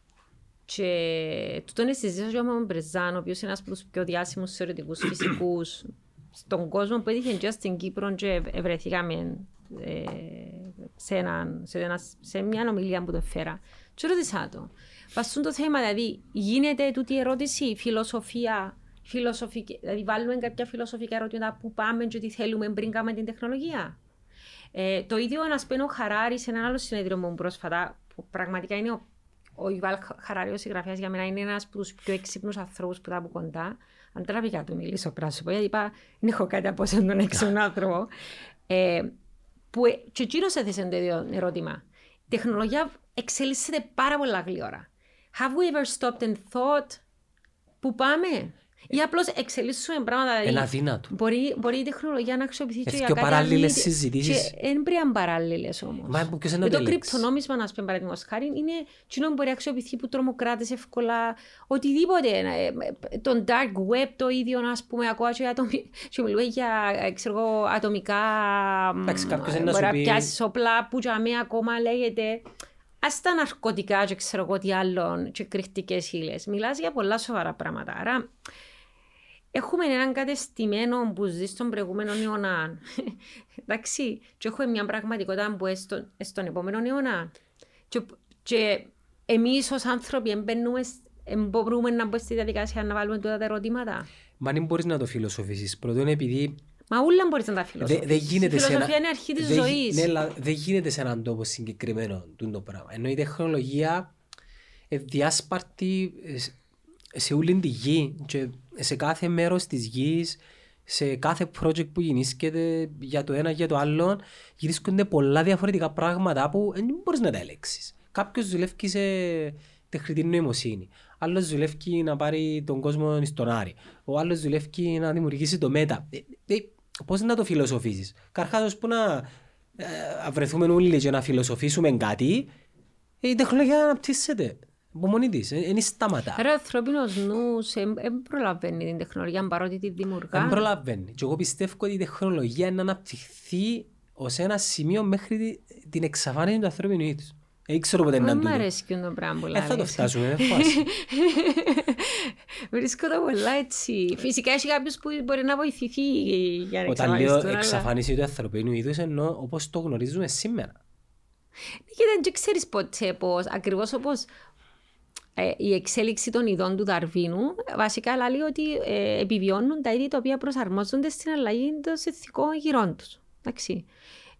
Και τούτο είναι συζήτηση με τον Μπρεζάν, ο οποίος είναι ένας από τους πιο διάσημους θεωρητικούς φυσικούς στον κόσμο που έτυχε και στην Κύπρο και ευ- ευρεθήκαμε ε, σε, έναν- σε, ένα, σε μια ομιλία που το φέρα. Και ρώτησα το. Βαστούν το θέμα, δηλαδή, γίνεται τούτη η ερώτηση, φιλοσοφία, φιλοσοφική, δηλαδή βάλουμε κάποια φιλοσοφικά ερωτήματα που πάμε και τι θέλουμε πριν κάνουμε την τεχνολογία. Ε, το ίδιο να σπένω ο Χαράρη σε ένα άλλο συνέδριο μου πρόσφατα, που πραγματικά είναι ο, ο Ιβάλ Χαράρη, ο συγγραφέας για μένα, είναι ένας από τους πιο έξυπνους ανθρώπους που τα από κοντά. Αν τραβήκα του μιλήσω πράσινο, γιατί είπα, δεν έχω κάτι από αυτόν τον έξυπνο άνθρωπο. Ε, που, ε, και εκείνος έθεσε το ίδιο ερώτημα. Η τεχνολογία εξελίσσεται πάρα πολλά γλυόρα. Have we ever stopped and thought πού πάμε, ή απλώς εξελίσσουμε πράγματα. δηλαδή, Είναι αδύνατο. Μπορεί, μπορεί η τεχνολογία να αξιοποιηθεί και Έχει για και κάτι παράλληλες αλήθεια. συζητήσεις. Και δεν πρέπει να είναι παράλληλες όμως. Μα ποιος είναι να Με το το ελέγξει. κρυπτονόμισμα, να πούμε παραδείγματος χάρη, είναι κοινό που μπορεί να αξιοποιηθεί από τρομοκράτες εύκολα. Οτιδήποτε. ε, ε, Το dark web το ίδιο, α πούμε, ακόμα και, ατομι... και μιλούμε για ε, ξέρω εγώ, ατομικά. Εντάξει, κάποιος ε, είναι να μπορεί σου να πει- πιάσεις όπλα που για μένα ακόμα λέγεται. Α τα ναρκωτικά και ξέρω εγώ τι άλλο, και κρυκτικέ ύλες. Μιλάς για πολλά σοβαρά πράγματα. Άρα, Έχουμε έναν κατεστημένο που ζει στον προηγούμενο αιώνα. Εντάξει, και έχουμε μια πραγματικότητα που έστω, στον επόμενο αιώνα. Και, και εμείς ως άνθρωποι μπαίνουμε, σ- εν μπορούμε να μπούμε στη διαδικασία να βάλουμε τούτα τα ερωτήματα. Μα δεν μπορείς να το φιλοσοφήσεις. Πρώτον επειδή Μα όλα μπορείς να τα δεν φιλοσοφήσεις. δεν γίνεται Η σε ένα... φιλοσοφία είναι αρχή της δεν γι- ζωής. ναι, αλλά δεν γίνεται σε έναν τόπο συγκεκριμένο τούτο το πράγμα. Ενώ η τεχνολογία είναι διάσπαρτη ε, σε- σε όλη τη γη και σε κάθε μέρος της γης, σε κάθε project που γεννήσκεται για το ένα για το άλλο, γυρίσκονται πολλά διαφορετικά πράγματα που δεν μπορείς να τα ελέγξεις. Κάποιος δουλεύει σε τεχνητή νοημοσύνη. Άλλος δουλεύει να πάρει τον κόσμο στον Άρη. Ο άλλος δουλεύει να δημιουργήσει το μέτα. Ε, ε, πώς να το φιλοσοφήσεις. Καρχάς, ώσπου να ε, βρεθούμε όλοι και να φιλοσοφήσουμε κάτι, ε, η τεχνολογία αναπτύσσεται από μόνη της. Δεν σταματά. Άρα ο ανθρώπινος νους δεν προλαβαίνει την τεχνολογία παρότι τη δημιουργά. Δεν προλαβαίνει. Και εγώ πιστεύω ότι η τεχνολογία είναι να αναπτυχθεί ως ένα σημείο μέχρι τη- την εξαφάνιση του ανθρώπινου είδου. Δεν ξέρω ποτέ να Δεν είναι μ' τούτο. αρέσει και το πράγμα που Ε, θα το λάβεις. φτάσουμε, δεν φάση. Βρίσκω το πολλά έτσι. Φυσικά έχει κάποιος που μπορεί να βοηθηθεί για να Όταν λέω εξαφανιστούν. αλλά- εξαφάνιση του ανθρωπίνου είδους, εννοώ όπως το γνωρίζουμε σήμερα. Κοίτα, δεν ξέρεις ποτέ πώς, ακριβώς όπως η εξέλιξη των ειδών του Δαρβίνου, βασικά λέει ότι ε, επιβιώνουν τα είδη τα οποία προσαρμόζονται στην αλλαγή των συνθηκών γύρω τους. Εντάξει.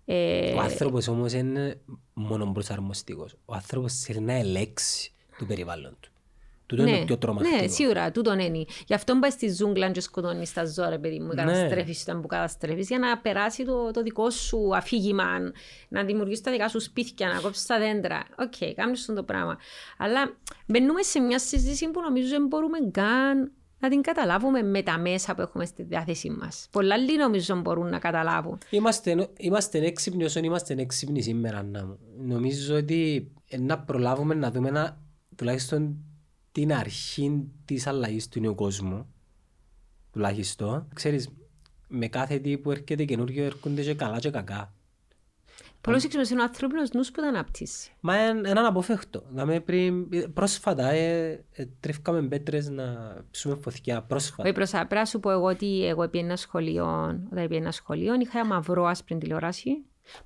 Ε, Ο άνθρωπος όμως είναι μόνο προσαρμοστικός. Ο άνθρωπος θέλει να ελέγξει το περιβάλλον του. Τούτο είναι το πιο τρομακτικό. ναι, σίγουρα, τούτον είναι. Γι' αυτό πάει στη ζούγκλα και σκοτώνεις τα ζώα, παιδί μου, Ναι. καταστρέφεις όταν που καταστρέφεις, για να περάσει το, το δικό σου αφήγημα, να δημιουργήσεις τα δικά σου σπίτια, να κόψεις τα δέντρα. OK, okay, κάνει το πράγμα. Αλλά μπαίνουμε σε μια συζήτηση που νομίζω δεν μπορούμε καν να την καταλάβουμε με τα μέσα που έχουμε στη διάθεσή μας. Πολλά λίγοι νομίζω μπορούν να καταλάβουν. Είμαστε, είμαστε έξυπνοι όσο είμαστε έξυπνοι σήμερα. Να μου. Νομίζω ότι ε, να προλάβουμε να δούμε ένα, τουλάχιστον την αρχή της αλλαγής του νέου κόσμου. Τουλάχιστον. Ξέρεις, με κάθε τι που έρχεται καινούργιο έρχονται και καλά και κακά. Πολλός εξωμένως είναι ο ανθρώπινος νους που τα αναπτύσσει. Μα είναι έναν αποφεύκτο. Δηλαδή πριν, πρόσφατα ε, ε, τρίφκαμε πέτρες να ψούμε φωτιά. Πρόσφατα. Όχι προς πρέπει να σου πω εγώ ότι εγώ πήγα ένα σχολείο, όταν πήγα ένα σχολείο είχα μαυρό άσπρη τηλεόραση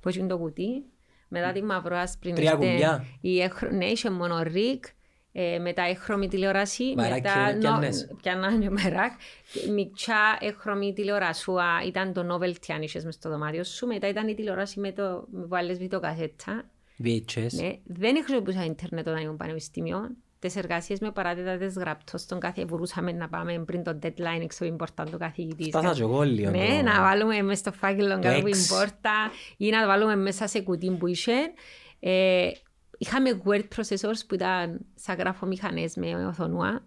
που έχει το κουτί. Μετά τη μαυρό άσπρη Τρία είστε- κουμπιά. η έχρο- Ναι, είχε μόνο ρίκ. Ε, μετά έχρωμη τηλεόραση. Μαράκι, μετά ρε, πιάννες. πιάνναν και μεράκ. Και Μικρά έχρωμη τηλεορασούα ήταν το novelty αν είχες μες στο δωμάτιο σου. Μετά ήταν η τηλεόραση με το με βάλες βιντεοκασέτα. VHS. Ναι, δεν χρησιμοποιούσα ίντερνετ όταν ήμουν πανεπιστήμιο. Τις εργασίες με παράτητα γραπτό στον κάθε μπορούσαμε να πάμε πριν το deadline έξω από την πόρτα του καθηγητή. Φτάσα και εγώ λίγο. Ναι, το- να βάλουμε μέσα στο φάκελο κάτω από την Εξ. πόρτα ή να το βάλουμε μέσα σε κουτί που είχε. Ε, είχαμε word processors που ήταν σαν γραφομηχανές με οθονούα.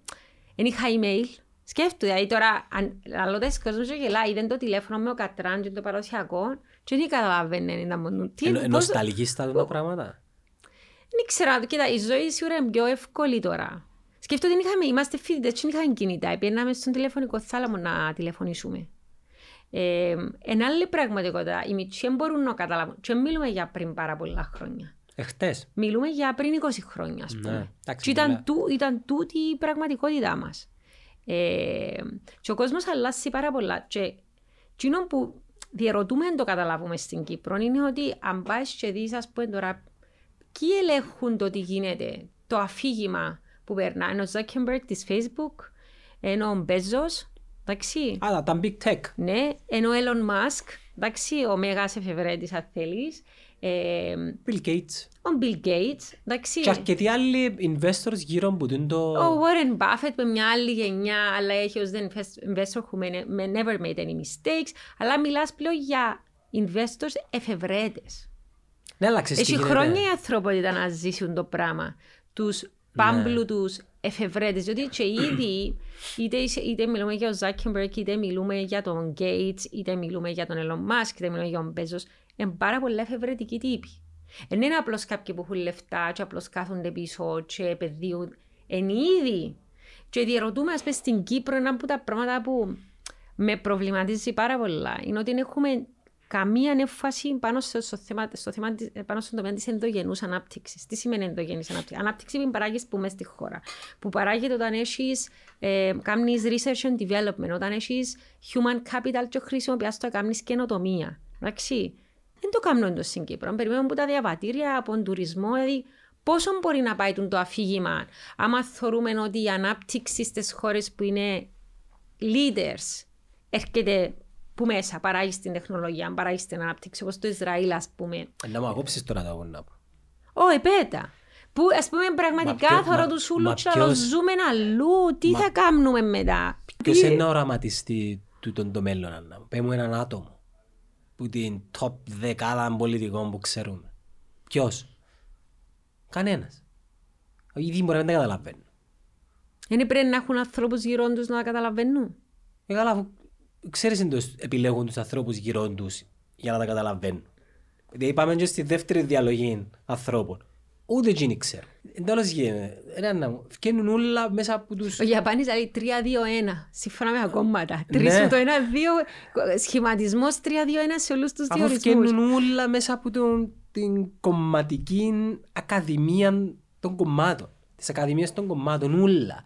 Δεν είχα email. Σκέφτομαι, δηλαδή τώρα, αν λαλώτες κόσμος και γελάει, είδαν το τηλέφωνο με ο κατράν και το παραδοσιακό και δεν καταλάβαινε. ήταν μόνο- τι- Ενο- πώς- Νοσταλγείς στα τα πράγματα; δεν ξέρω, κοίτα, η ζωή σίγουρα είναι πιο εύκολη τώρα. Σκέφτομαι ότι είχαμε, είμαστε φοιτητές και δεν είχαμε κινητά. Πήγαμε στον τηλεφωνικό θάλαμο να τηλεφωνήσουμε. Ε, εν άλλη πραγματικότητα, οι μητσοί δεν μπορούν να καταλάβουν. Και δεν μιλούμε για πριν πάρα πολλά χρόνια. Εχθές. Μιλούμε για πριν 20 χρόνια, ας Ναι, πούμε. εντάξει, και ήταν, μιλά. του, ήταν τούτη η πραγματικότητά μας. Ε, και ο κόσμος αλλάζει πάρα πολλά. Και εκείνο που διερωτούμε αν το καταλάβουμε στην Κύπρο είναι ότι αν πάεις και δεις, ας πούμε τώρα, ποιοι ελέγχουν το τι γίνεται, το αφήγημα που περνά. Ενώ ο Zuckerberg της Facebook, ενώ ο Μπέζος, εντάξει, Α, τα- τα big tech. ναι, ενώ ο Elon Musk, εντάξει, ο μέγας εφευρέτης αν θέλεις, ε, Bill Gates. ο Bill Gates, εντάξει. Και αρκετοί άλλοι investors γύρω από τούτο το... Ο Warren Buffett με μια άλλη γενιά, αλλά έχει ως the invest- investor who may- may never made any mistakes, αλλά μιλάς πλέον για investors εφευρέτες. Ναι, αλλά ξέρεις τι Έχει γίνεται. χρόνια η ανθρωπότητα να ζήσουν το πράγμα. Τους Ναι. πάμπλουτους εφευρέτες. Διότι και ήδη, είτε, είσαι- είτε μιλούμε για τον Zuckerberg, είτε μιλούμε για τον Gates, είτε μιλούμε για τον Elon Musk, είτε μιλούμε για τον Bezos, είναι πάρα πολλά εφευρετικοί τύποι. Δεν είναι απλώς κάποιοι που έχουν λεφτά και απλώς κάθονται πίσω και επενδύουν. Είναι ήδη. Και διερωτούμε, ας πούμε, στην Κύπρο ένα από τα πράγματα που με προβληματίζει πάρα πολλά είναι ότι δεν έχουμε καμία έμφαση πάνω στο, στο, θέμα, στο θέμα, της- πάνω στον τομέα της ενδογενούς ανάπτυξης. Τι σημαίνει ενδογενής ανάπτυξης; Ανάπτυξη που παράγεις που μέσα στη χώρα. Που παράγεται όταν έχεις ε, κάνεις research and development, όταν έχεις human capital και χρησιμοποιάς το κάνεις καινοτομία. Εντάξει. Δεν το κάνουμε εντός στην Κύπρο. Περιμένουμε από τα διαβατήρια, από τον τουρισμό, δηλαδή πόσο μπορεί να πάει το αφήγημα. Άμα θεωρούμε ότι η ανάπτυξη στις χώρες που είναι leaders έρχεται που μέσα, παράγει την τεχνολογία, παράγει την ανάπτυξη, όπως το Ισραήλ, ας πούμε. Ε, Να μου ακόψεις τώρα τα εγώ να πω. Ω, επέτα. Που, ας πούμε, πραγματικά ποιο- θωρώ μα- τους μα ούλους και ποιος- να ζούμε αλλού. Τι Μα- θα κάνουμε μετά; Ποιος Τι- είναι να οραματιστεί τούτον το μέλλον, Ανна μου; Πες μου έναν άτομο. Που την top δεκάδα πολιτικών που ξέρουμε. Ποιος; Κανένας. Ήδη μπορεί να τα καταλαβαίνουν. Δεν πρέπει να έχουν ανθρώπους γύρω τους να τα καταλαβαίνουν. Ε, καλά, αφού ξέρεις εντός επιλέγουν τους ανθρώπους γύρω τους για να τα καταλαβαίνουν. Δηλαδή πάμε και στη δεύτερη διαλογή ανθρώπων. Ούτε εκείνοι ξέρουν. Εν τέλος γίνεται. Ρε Αννα μου, φκαίνουν όλα μέσα από τους... Ο Ιαπάνης λέει 3-2-1, σύμφωνα με τα κόμματα. Ναι. Τρεις το ένα, δύο, σχηματισμός 3-2-1 σε όλους τους Αφού διορισμούς. φκαίνουν όλα μέσα από τον, την κομματική ακαδημία των κομμάτων. Τις ακαδημίες των κομμάτων, όλα.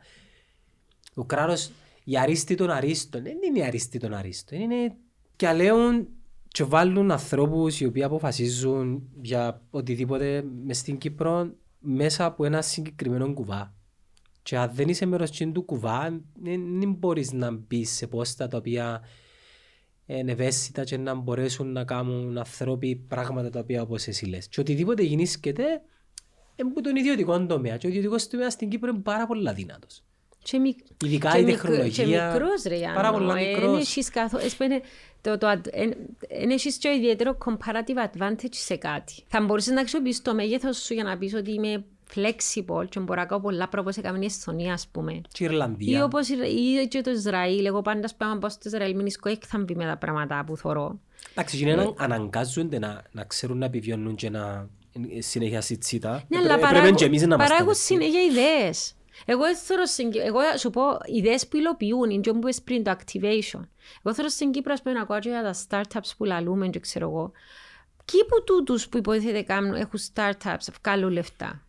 Ο κράτος, η αρίστη των αρίστων, δεν είναι η αρίστη των αρίστων. Είναι και λέουν και βάλουν ανθρώπους οι οποίοι αποφασίζουν για οτιδήποτε μες στην Κύπρο μέσα από ένα συγκεκριμένο κουβά. Και αν δεν είσαι μέρος τσιν του κουβά, δεν δεν μπορείς να μπεις σε πόστα τα οποία είναι ευαίσθητα και να μπορέσουν να κάνουν ανθρώποι πράγματα τα οποία όπως εσύ λες. Και οτιδήποτε γεννήσκεται είναι από τον ιδιωτικό τομέα. Και ο ιδιωτικός τομέας στην Κύπρο είναι πάρα πολύ δυνατός. Και μικ... Ειδικά και η μικρο- τεχνολογία. Και μικρός ρε Γιάννο. Πάρα πολλά Ε, μικρός. Εν έχεις καθο... εσπένε, το, το, αντ- εν, εν έχεις και ιδιαίτερο comparative advantage σε κάτι. Θα μπορούσες να αξιοποιήσεις το μέγεθος σου για να πεις ότι είμαι flexible και μπορώ να κάνω πολλά πράγματα όπως έκανε η Εσθονία ας πούμε. Και η Ή Ιρλανδία. όπως η- ή και το Ισραήλ. Εγώ πάντα σπάμε να πάω στο Ισραήλ μηνίσκω έκθαμπη με τα πράγματα που θωρώ. Εντάξει, είναι να αναγκάζονται να, να ξέρουν να επιβιώνουν και να ε, συνέχεια σιτσίτα. Ναι, Ε, αλλά πρέ- Πρέπει παράγουν, και εμείς να είμαστε παράγουν έτσι. συνέχεια ιδέες. Εγώ, δεν θεωρώ στην Κύ- εγώ σου πω, ιδέες που υλοποιούν, είναι και που είπες πριν το activation. Εγώ θέλω στην Κύπρο, ας πούμε, να ακούω και για τα startups που λαλούμε και ξέρω εγώ. Ποιοι που τούτους που υποτίθεται κάνουν έχουν startups, βγάλουν λεφτά.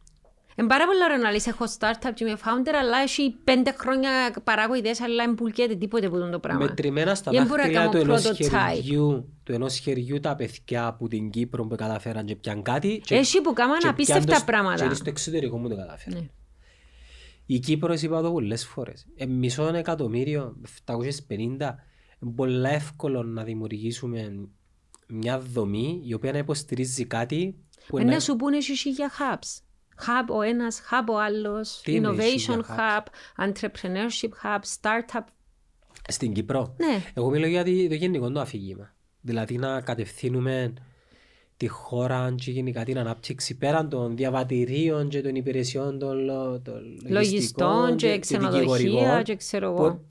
Είναι πάρα πολύ ωραίο να λες έχω startup και είμαι founder, αλλά έχει πέντε χρόνια παράγω ιδέες, αλλά δεν πουλκέται τίποτε που το πράγμα. Μετρημένα στα Δεν μπορώ να δάχτυλα κάνω του ενός prototype. χεριού, του ενός χεριού τα παιδιά από την Κύπρο που καταφέραν και πιαν κάτι και, Έχει που κάμαν και απίστευτα πιαν το- πράγματα. και στο εξωτερικό μου το καταφέραν. Ναι. Η Κύπρος είπα το πολλές φορές. Ε, μισό εκατομμύριο, 750, είναι πολύ εύκολο να δημιουργήσουμε μια δομή η οποία να υποστηρίζει κάτι που Ε, να... Να σου πούνε εσύ χίλια hubs. Hub ο ένας, hub ο άλλος, Τι είναι οι innovation χίλια hub, entrepreneurship hub, startup. Στην Κύπρο; Ναι. Εγώ μιλώ για τη- το γενικό το αφήγημα. Δηλαδή να κατευθύνουμε τη χώρα και γενικά την ανάπτυξη πέραν των διαβατηρίων και των υπηρεσιών των, λο- των Λογιστών και ξενοδοχεία δικηγορικών, και ξέρω που εγώ.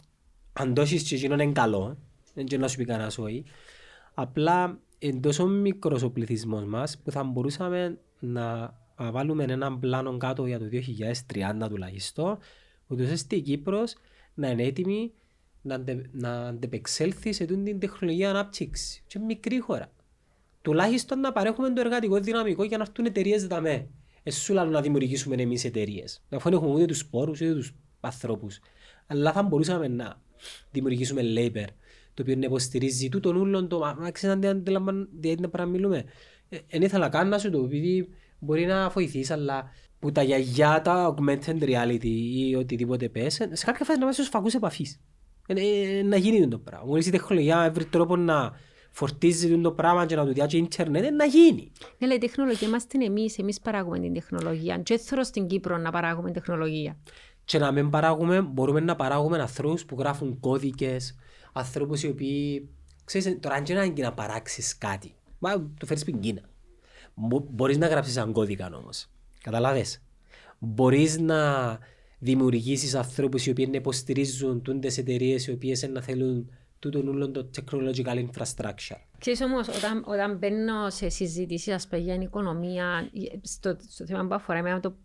Αν το έχεις και εκείνον είναι καλό, δεν και να σου πει κανένας όχι. Απλά είναι τόσο μικρός ο πληθυσμός μας που θα μπορούσαμε να να βάλουμε έναν πλάνο κάτω για το 2030 τουλάχιστον, ούτως ώστε η Κύπρος να είναι έτοιμη να, αντε, να αντεπεξέλθει σε τούτη την τεχνολογία ανάπτυξης. Και μικρή χώρα. Τουλάχιστον να παρέχουμε το εργατικό δυναμικό για να έρθουν εταιρείες δαμέ. Εσού λάλλον να δημιουργήσουμε εμείς εταιρείες. Αφού δεν έχουμε ούτε τους πόρους ούτε τους ανθρώπους. Αλλά θα μπορούσαμε να δημιουργήσουμε labor το οποίο να υποστηρίζει τούτον ούλον το... Μα μα ξέρετε αν αντιλαμβάνετε γιατί να μιλούμε. Δεν ήθελα καν να σου το πω, επειδή μπορεί να βοηθήσει, αλλά που τα γιαγιά, τα augmented reality ή οτιδήποτε πες, σε κάποια φάση να είμαστε στους φακούς επαφής. Ε, ε, να γίνει το πράγμα. Μόλις η τεχνολογία βρει τρόπο να φορτίζει το πράγμα και να του διάσει ίντερνετ, ε, να γίνει. Ναι, αλλά η τεχνολογία μας την εμείς, εμείς παράγουμε την τεχνολογία. Και θέλω στην Κύπρο να παράγουμε τεχνολογία. Και να μην παράγουμε, μπορούμε να παράγουμε ανθρώπους που γράφουν κώδικες, ανθρώπους οι οποίοι, ξέρεις, τώρα αν και να είναι να παράξεις κάτι, μα το φέρεις στην Κίνα. Μπο- Μπορείς να γράψεις έναν κώδικα όμως. Καταλάβες. Μπορείς να δημιουργήσεις ανθρώπους οι οποίοι να υποστηρίζουν τούντες εταιρείες οι οποίες να θέλουν τούτον όλο το technological infrastructure. Ξέρεις όμως, όταν, όταν μπαίνω σε συζήτηση ας πούμε, για την οικονομία, στο, στο θέμα που αφορά εμένα το,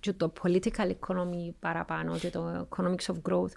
και το political economy παραπάνω και το economics of growth,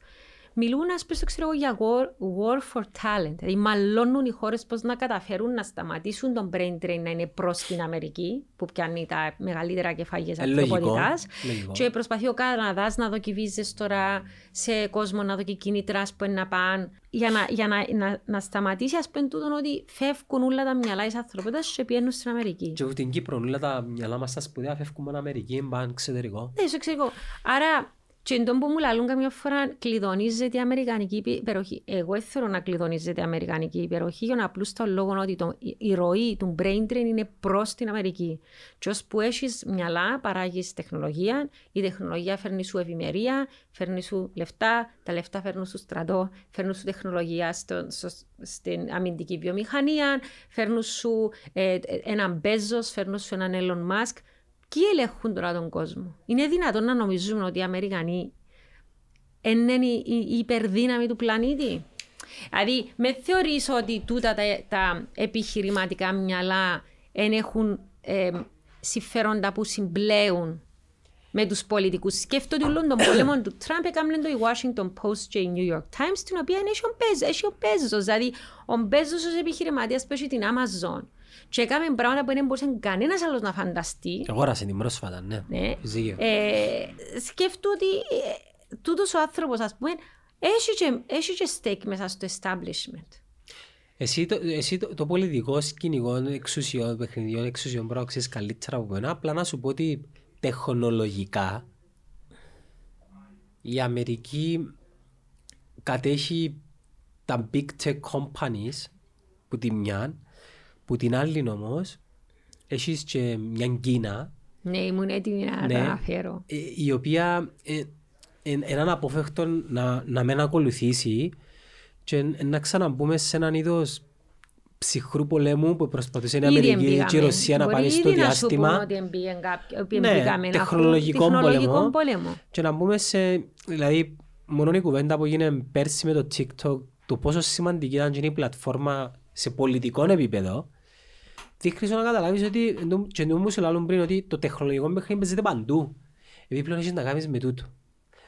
μιλούν ας πούμε, στο ξέρω, εγώ, για war, war for talent. Δηλαδή μαλώνουν οι χώρες πώς να καταφέρουν να σταματήσουν τον brain drain να είναι προς την Αμερική, που πιάνει τα μεγαλύτερα κεφάλια Ε, λογικό, ανθρωπότητας. λογικό. Και προσπαθεί ο Καναδάς να δοκεί βίζες τώρα σε κόσμο, να δοκεί κίνητρα που είναι να πάνε, για να, για να, να, να σταματήσει ας πούμε τούτον ότι φεύγουν όλα τα μυαλά της ανθρωπότητας και πιένουν στην Αμερική. Και από την Κύπρο όλα τα μυαλά μας τα σπουδαία φεύγουν από την Αμερική, πάνε εξωτερικό. Ναι, σου εξηγώ. Άρα, και εντός που μου λαλούν καμιά φορά κλειδονίζεται η Αμερικανική υπεροχή. Εγώ δεν θέλω να κλειδονίζεται η Αμερικανική υπεροχή για να απλούς το λόγο ότι το, η, η ροή του brain drain είναι προς την Αμερική. Και ως που έχεις μυαλά παράγεις τεχνολογία, η τεχνολογία φέρνει σου ευημερία, φέρνει σου λεφτά, τα λεφτά φέρνουν σου στρατό, φέρνουν σου τεχνολογία στο, στο, στην αμυντική βιομηχανία, φέρνουν σου ε, ε, έναν Μπέζος, φέρνουν σου έναν Elon Musk. Ποιοι ελέγχουν τώρα τον κόσμο. Είναι δυνατόν να νομίζουμε ότι οι Αμερικανοί είναι η, η, η υπερδύναμη του πλανήτη; Δηλαδή, με θεωρείς ότι τούτα τα, τα επιχειρηματικά μυαλά εν έχουν ε, συμφέροντα που συμπλέουν με τους πολιτικούς; Σκέφτονται όλων των πόλεμων του Τραμπ έκαμε το η Washington Post και η New York Times την οποία έχει ο Μπέζος. Έχει ο Μπέζος. Δηλαδή, ο Μπέζος ως επιχειρηματίας που έχει την Amazon και έκαμε πράγματα που δεν μπορούσε κανένας άλλος να φανταστεί. Αγόρασε την πρόσφατα, ναι. Ναι. Ζήγιο. Ε, σκέφτομαι ότι ε, τούτος ο άνθρωπος, ας πούμε, έχει και, έχει και stake μέσα στο establishment. Εσύ, το, εσύ το, το πολιτικό σκηνικό εξουσιών, παιχνιδιών εξουσιών μπορεί να ξέρεις καλύτερα από μένα. Απλά να σου πω ότι τεχνολογικά η Αμερική κατέχει τα big tech companies που τη μια, που την άλλη όμως έχεις και μια Κίνα Ναι, ήμουν έτοιμη να Ναι. τα αναφέρω. ε, η οποία ε, είναι έναν απόφευκτο να, να μην ακολουθήσει και ε, να ξαναμπούμε σε έναν είδος ψυχρού πολέμου που προσπαθούσε η Ήδη Αμερική εμπήκαμε. και η Ρωσία να Μπορεί πάει στο ήδη να σου πούν διάστημα ότι εμπήγαν κάποιο- ότι Ναι, εμπήκαμε ένα τεχνολογικό χρόνο- τεχνολογικό πόλεμο. πόλεμο. και να μπούμε σε, δηλαδή μόνο η κουβέντα που έγινε πέρσι με το TikTok το πόσο σημαντική ήταν και είναι η πλατφόρμα σε πολιτικό επίπεδο δείχνεις σου να καταλάβεις ότι εντό- και εντό μου σου λάλλον πριν ότι το τεχνολογικό παιχνίδι παίζεται παντού. Επειδή πλέον έχεις να κάνεις με τούτο.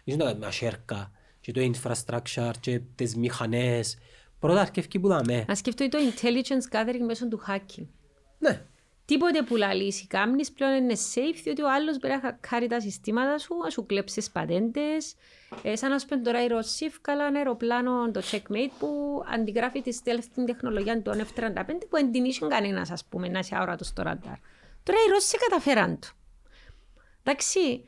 Έχεις να κάνεις με ασέρκα και το infrastructure και τις μηχανές. Πρώτα αρκεύει που δαμε Να σκεφτώ το intelligence gathering μέσω του hacking. ναι Τίποτε που λαλείς ή κάμνεις πλέον είναι safe, διότι ο άλλος μπορεί να χακάρει τα συστήματα σου, να σου κλέψεις τις πατέντες. Ε, σαν να σου πει τώρα η Ρωσή βγάλα ένα αεροπλάνο, το Checkmate, που αντιγράφει τη stealth τεχνολογία του F-35, που δεν την είχε κανένας, ας πούμε, να είσαι αόρατος στο ραντάρ. Τώρα οι Ρώσοι καταφέραν το. Εντάξει,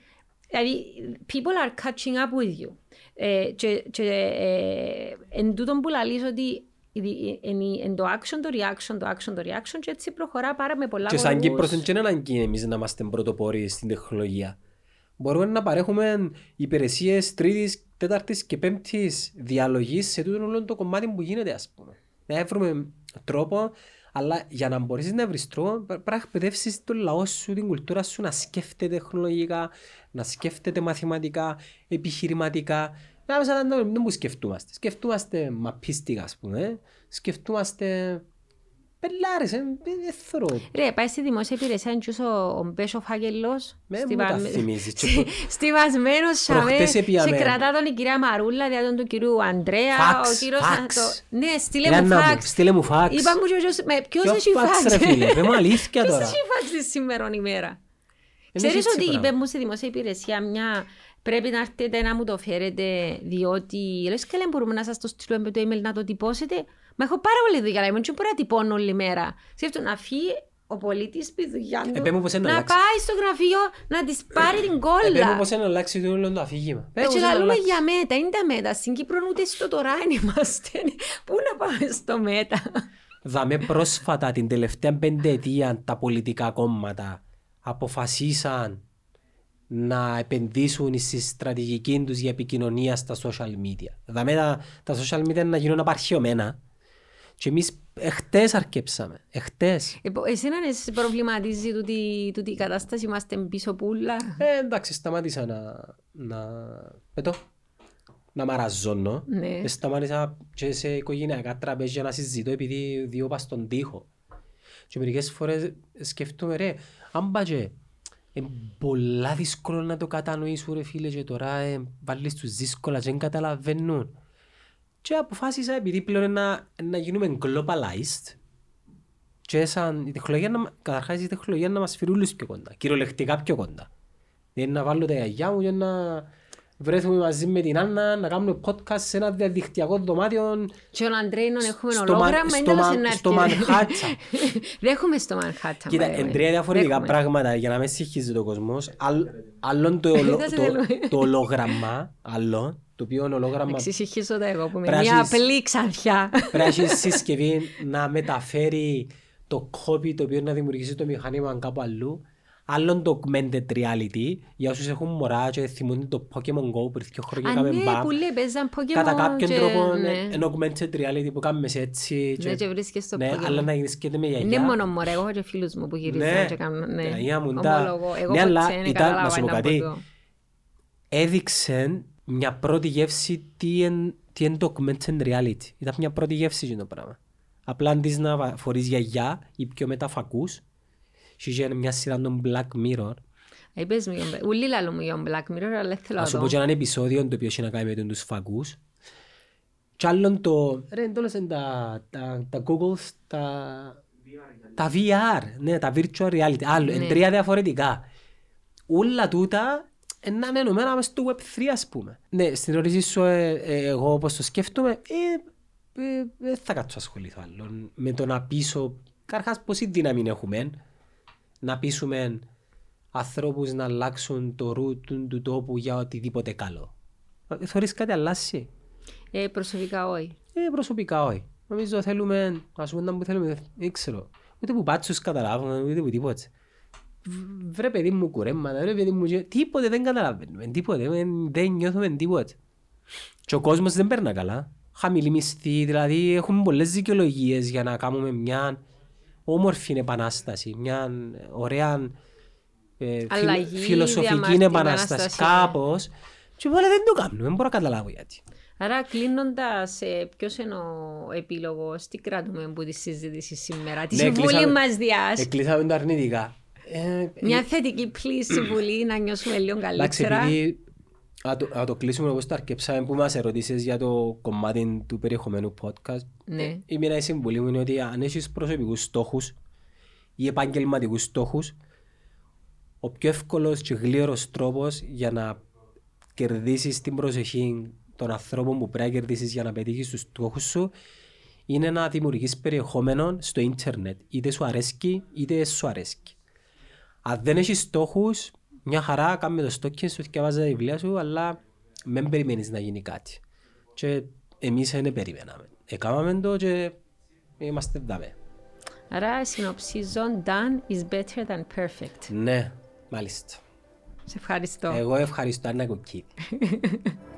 δηλαδή, people are catching up with you. Ε, και, και ε, εν τούτον που λαλείς ότι εν το action, το reaction, το action, το reaction και έτσι προχωρά πάρα με πολλά Και σαν Κύπρος δεν είναι αναγκή εμείς να είμαστε πρωτοπόροι στην τεχνολογία. Μπορούμε να παρέχουμε υπηρεσίες τρίτης, τέταρτης και πέμπτης διαλογής σε τούτο όλο το κομμάτι που γίνεται ας πούμε. Να βρούμε τρόπο αλλά για να μπορείς να βρεις τρόπο πρέπει να εκπαιδεύσεις τον λαό σου, την κουλτούρα σου να σκέφτεται τεχνολογικά, να σκέφτεται μαθηματικά, επιχειρηματικά να μην δεν μου σκεφτούμαστε. Σκεφτούμαστε μαπίστικα, ας πούμε. Σκεφτούμαστε πελάρες, δεν θέλω. Ρε, πάει στη δημόσια υπηρεσία και ο Μπέσο Φάγελος. Με μου τα θυμίζεις. Στιβασμένος σε κρατά τον η κυρία Μαρούλα, δηλαδή τον του κυρίου Αντρέα. Φάξ, φάξ. Ναι, στείλε μου φάξ. Στείλε μου φάξ. Είπα μου και ποιος έχει φάξ. ρε φίλε, πέ μου αλήθεια τώρα. Ποιος έχει φάξ τη σήμερα ημέρα; Ξέρεις ότι είπε μου στη δημόσια υπηρεσία μια πρέπει να έρθετε να μου το φέρετε, διότι λες και λέμε μπορούμε να σας το στείλουμε με το email να το τυπώσετε. Μα έχω πάρα πολύ δουλειά, είμαι και μπορεί να τυπώνω όλη μέρα. Σκέφτομαι να φύγει ο πολίτης πει δουλειά του, ε, να, να πάει στο γραφείο να της πάρει την κόλλα. Επέμου πώς να αλλάξει το όλο το αφήγημα. Έτσι λαλούμε για μέτα, είναι τα μέτα. Στην Κύπρο ούτε στο τώρα είμαστε. Πού να πάμε στο μέτα. Δαμε πρόσφατα την τελευταία πενταετία τα πολιτικά κόμματα αποφασίσαν να επενδύσουν στη στρατηγική τους για επικοινωνία στα social media. Δηλαδή τα, τα social media να γίνουν απαρχαιωμένα και εμείς εχθές αρκέψαμε. Εχθές. Ε, εσύ να σε προβληματίζει τούτη, τούτη η κατάσταση, είμαστε πίσω πουλά. Ε, εντάξει, σταμάτησα να, να, πέτω, να μαραζώνω. Ναι. Ε, σταμάτησα και σε οικογενειακά τραπέζια να συζητώ επειδή δύο πας στον τοίχο. Και μερικές φορές σκεφτούμε ρε, αν πάει είναι πολλά δύσκολο να το κατανοήσουν ρε φίλε και τώρα ε, βάλεις τους δύσκολα και δεν καταλαβαίνουν. Και αποφάσισα επειδή πλέον να, να γίνουμε globalized και σαν η τεχνολογία, να, καταρχάς η τεχνολογία να μας φέρει όλους πιο κοντά, κυριολεκτικά πιο κοντά. Δεν να βάλω τα γιαγιά μου και να βρέθουμε μαζί με την Άννα να κάνουμε podcast σε ένα διαδικτυακό δωμάτιο και ο Αντρέινον έχουμε ολόγραμμα στο, μα, στο Μανχάτσα δεν έχουμε στο Μανχάτσα κοίτα, εν τρία διαφορετικά πράγματα για να με συγχύζει το κόσμος. Άλλον το, το ολόγραμμα άλλο το οποίο ολόγραμμα Εξησυχίζω τα εγώ που είμαι μια απλή ξανθιά. πρέπει να συσκευή να μεταφέρει το κόπι το οποίο να δημιουργήσει το μηχανήμα κάπου αλλού Άλλον το augmented reality, για όσους έχουν μωρά και θυμούνται το Pokemon Go πριν δύο χρόνια είχαμε μπαμ. που λέει παίζαν Pokemon Κατά κάποιον και... τρόπο είναι augmented reality που κάνουμε έτσι. Ναι, και βρίσκεις το ναι, Pokemon. αλλά να γίνεις και με γιαγιά. Είναι μόνο μωρά, εγώ έχω και φίλους μου που γυρίζαν ναι, και κάνουν. Ναι, γιαγιά μου, ναι, αλλά ήταν, να σου πω κάτι, έδειξε μια πρώτη γεύση τι είναι το augmented reality. Ήταν μια πρώτη γεύση για το πράγμα. Απλά αντί να φορείς γιαγιά ή πιο μεταφακούς, και είχε μια σειρά των Black Mirror. Είπες μου, ούλοι λαλό μου για Black Mirror, αλλά θέλω να σου πω και έναν επεισόδιο το οποίο έχει να κάνει με τους φακούς. Κι άλλον το... Ρε, εντόλος είναι τα, τα, τα Google, τα... Τα VR, ναι, τα virtual reality. Άλλο, ναι. τρία διαφορετικά. Όλα τούτα να είναι ενωμένα μες στο Web3 ας πούμε. Ναι, στην ερώτηση σου ε, ε, εγώ όπως το σκέφτομαι, ε, ε, δεν θα κάτσω ασχοληθώ άλλο με το να πείσω, καρχάς πόση δύναμη έχουμε, να πείσουμε ανθρώπους να αλλάξουν το ρούτ του τόπου για οτιδήποτε καλό. Ε, θεωρείς κάτι αλλάσει. Ε, προσωπικά όχι. Ε, προσωπικά όχι. Νομίζω θέλουμε, ας πούμε, να που θέλουμε, δεν ξέρω. Ούτε που πάτσους καταλάβουμε, ούτε που τίποτε. Βρε παιδί μου κουρέμματα, βρε παιδί μου, τίποτε δεν καταλαβαίνουμε, τίποτε, δεν νιώθουμε τίποτε. Και ο κόσμος δεν παίρνει καλά. Χαμηλή μισθή, δηλαδή έχουμε πολλές δικαιολογίες για να κάνουμε μια όμορφη επανάσταση, μια ωραία ε, Αλλαγή, φιλοσοφική επανάσταση, ναι. κάπως. Και πάλι δεν το κάνουμε, δεν μπορώ να καταλάβω γιατί. Άρα κλείνοντας, ε, ποιος είναι ο επίλογος, τι κρατούμε από τη συζήτηση σήμερα, τη ναι, συμβουλή μας διάς. Εκλείσαμε τα αρνητικά. Ε, Μια ε, θετική πλήση συμβουλή να νιώσουμε λίγο καλύτερα. Εντάξει, να το, να το κλείσουμε όπως το αρκεψάμε που μας ερωτήσεις για το κομμάτι του περιεχομένου podcast. Ναι. Η μία συμβουλή μου είναι ότι αν έχεις προσωπικούς στόχους ή επαγγελματικούς στόχους, ο πιο εύκολος και γλίωρο τρόπος για να κερδίσεις την προσοχή των ανθρώπων που πρέπει να κερδίσεις για να πετύχεις τους στόχους σου είναι να δημιουργείς περιεχόμενο στο ίντερνετ. Είτε σου αρέσκει, είτε σου αρέσκει. Αν δεν έχεις στόχους, μια χαρά κάνουμε το στόχο σου, διαβάζει τα βιβλία σου, αλλά δεν περιμένεις να γίνει κάτι. Και εμείς δεν περιμέναμε. Εκάμαμε το και είμαστε δάμε. Άρα συνοψίζω, done is better than perfect. Ναι, μάλιστα. Σε ευχαριστώ. Εγώ ευχαριστώ, Άννα Κουκκίδη.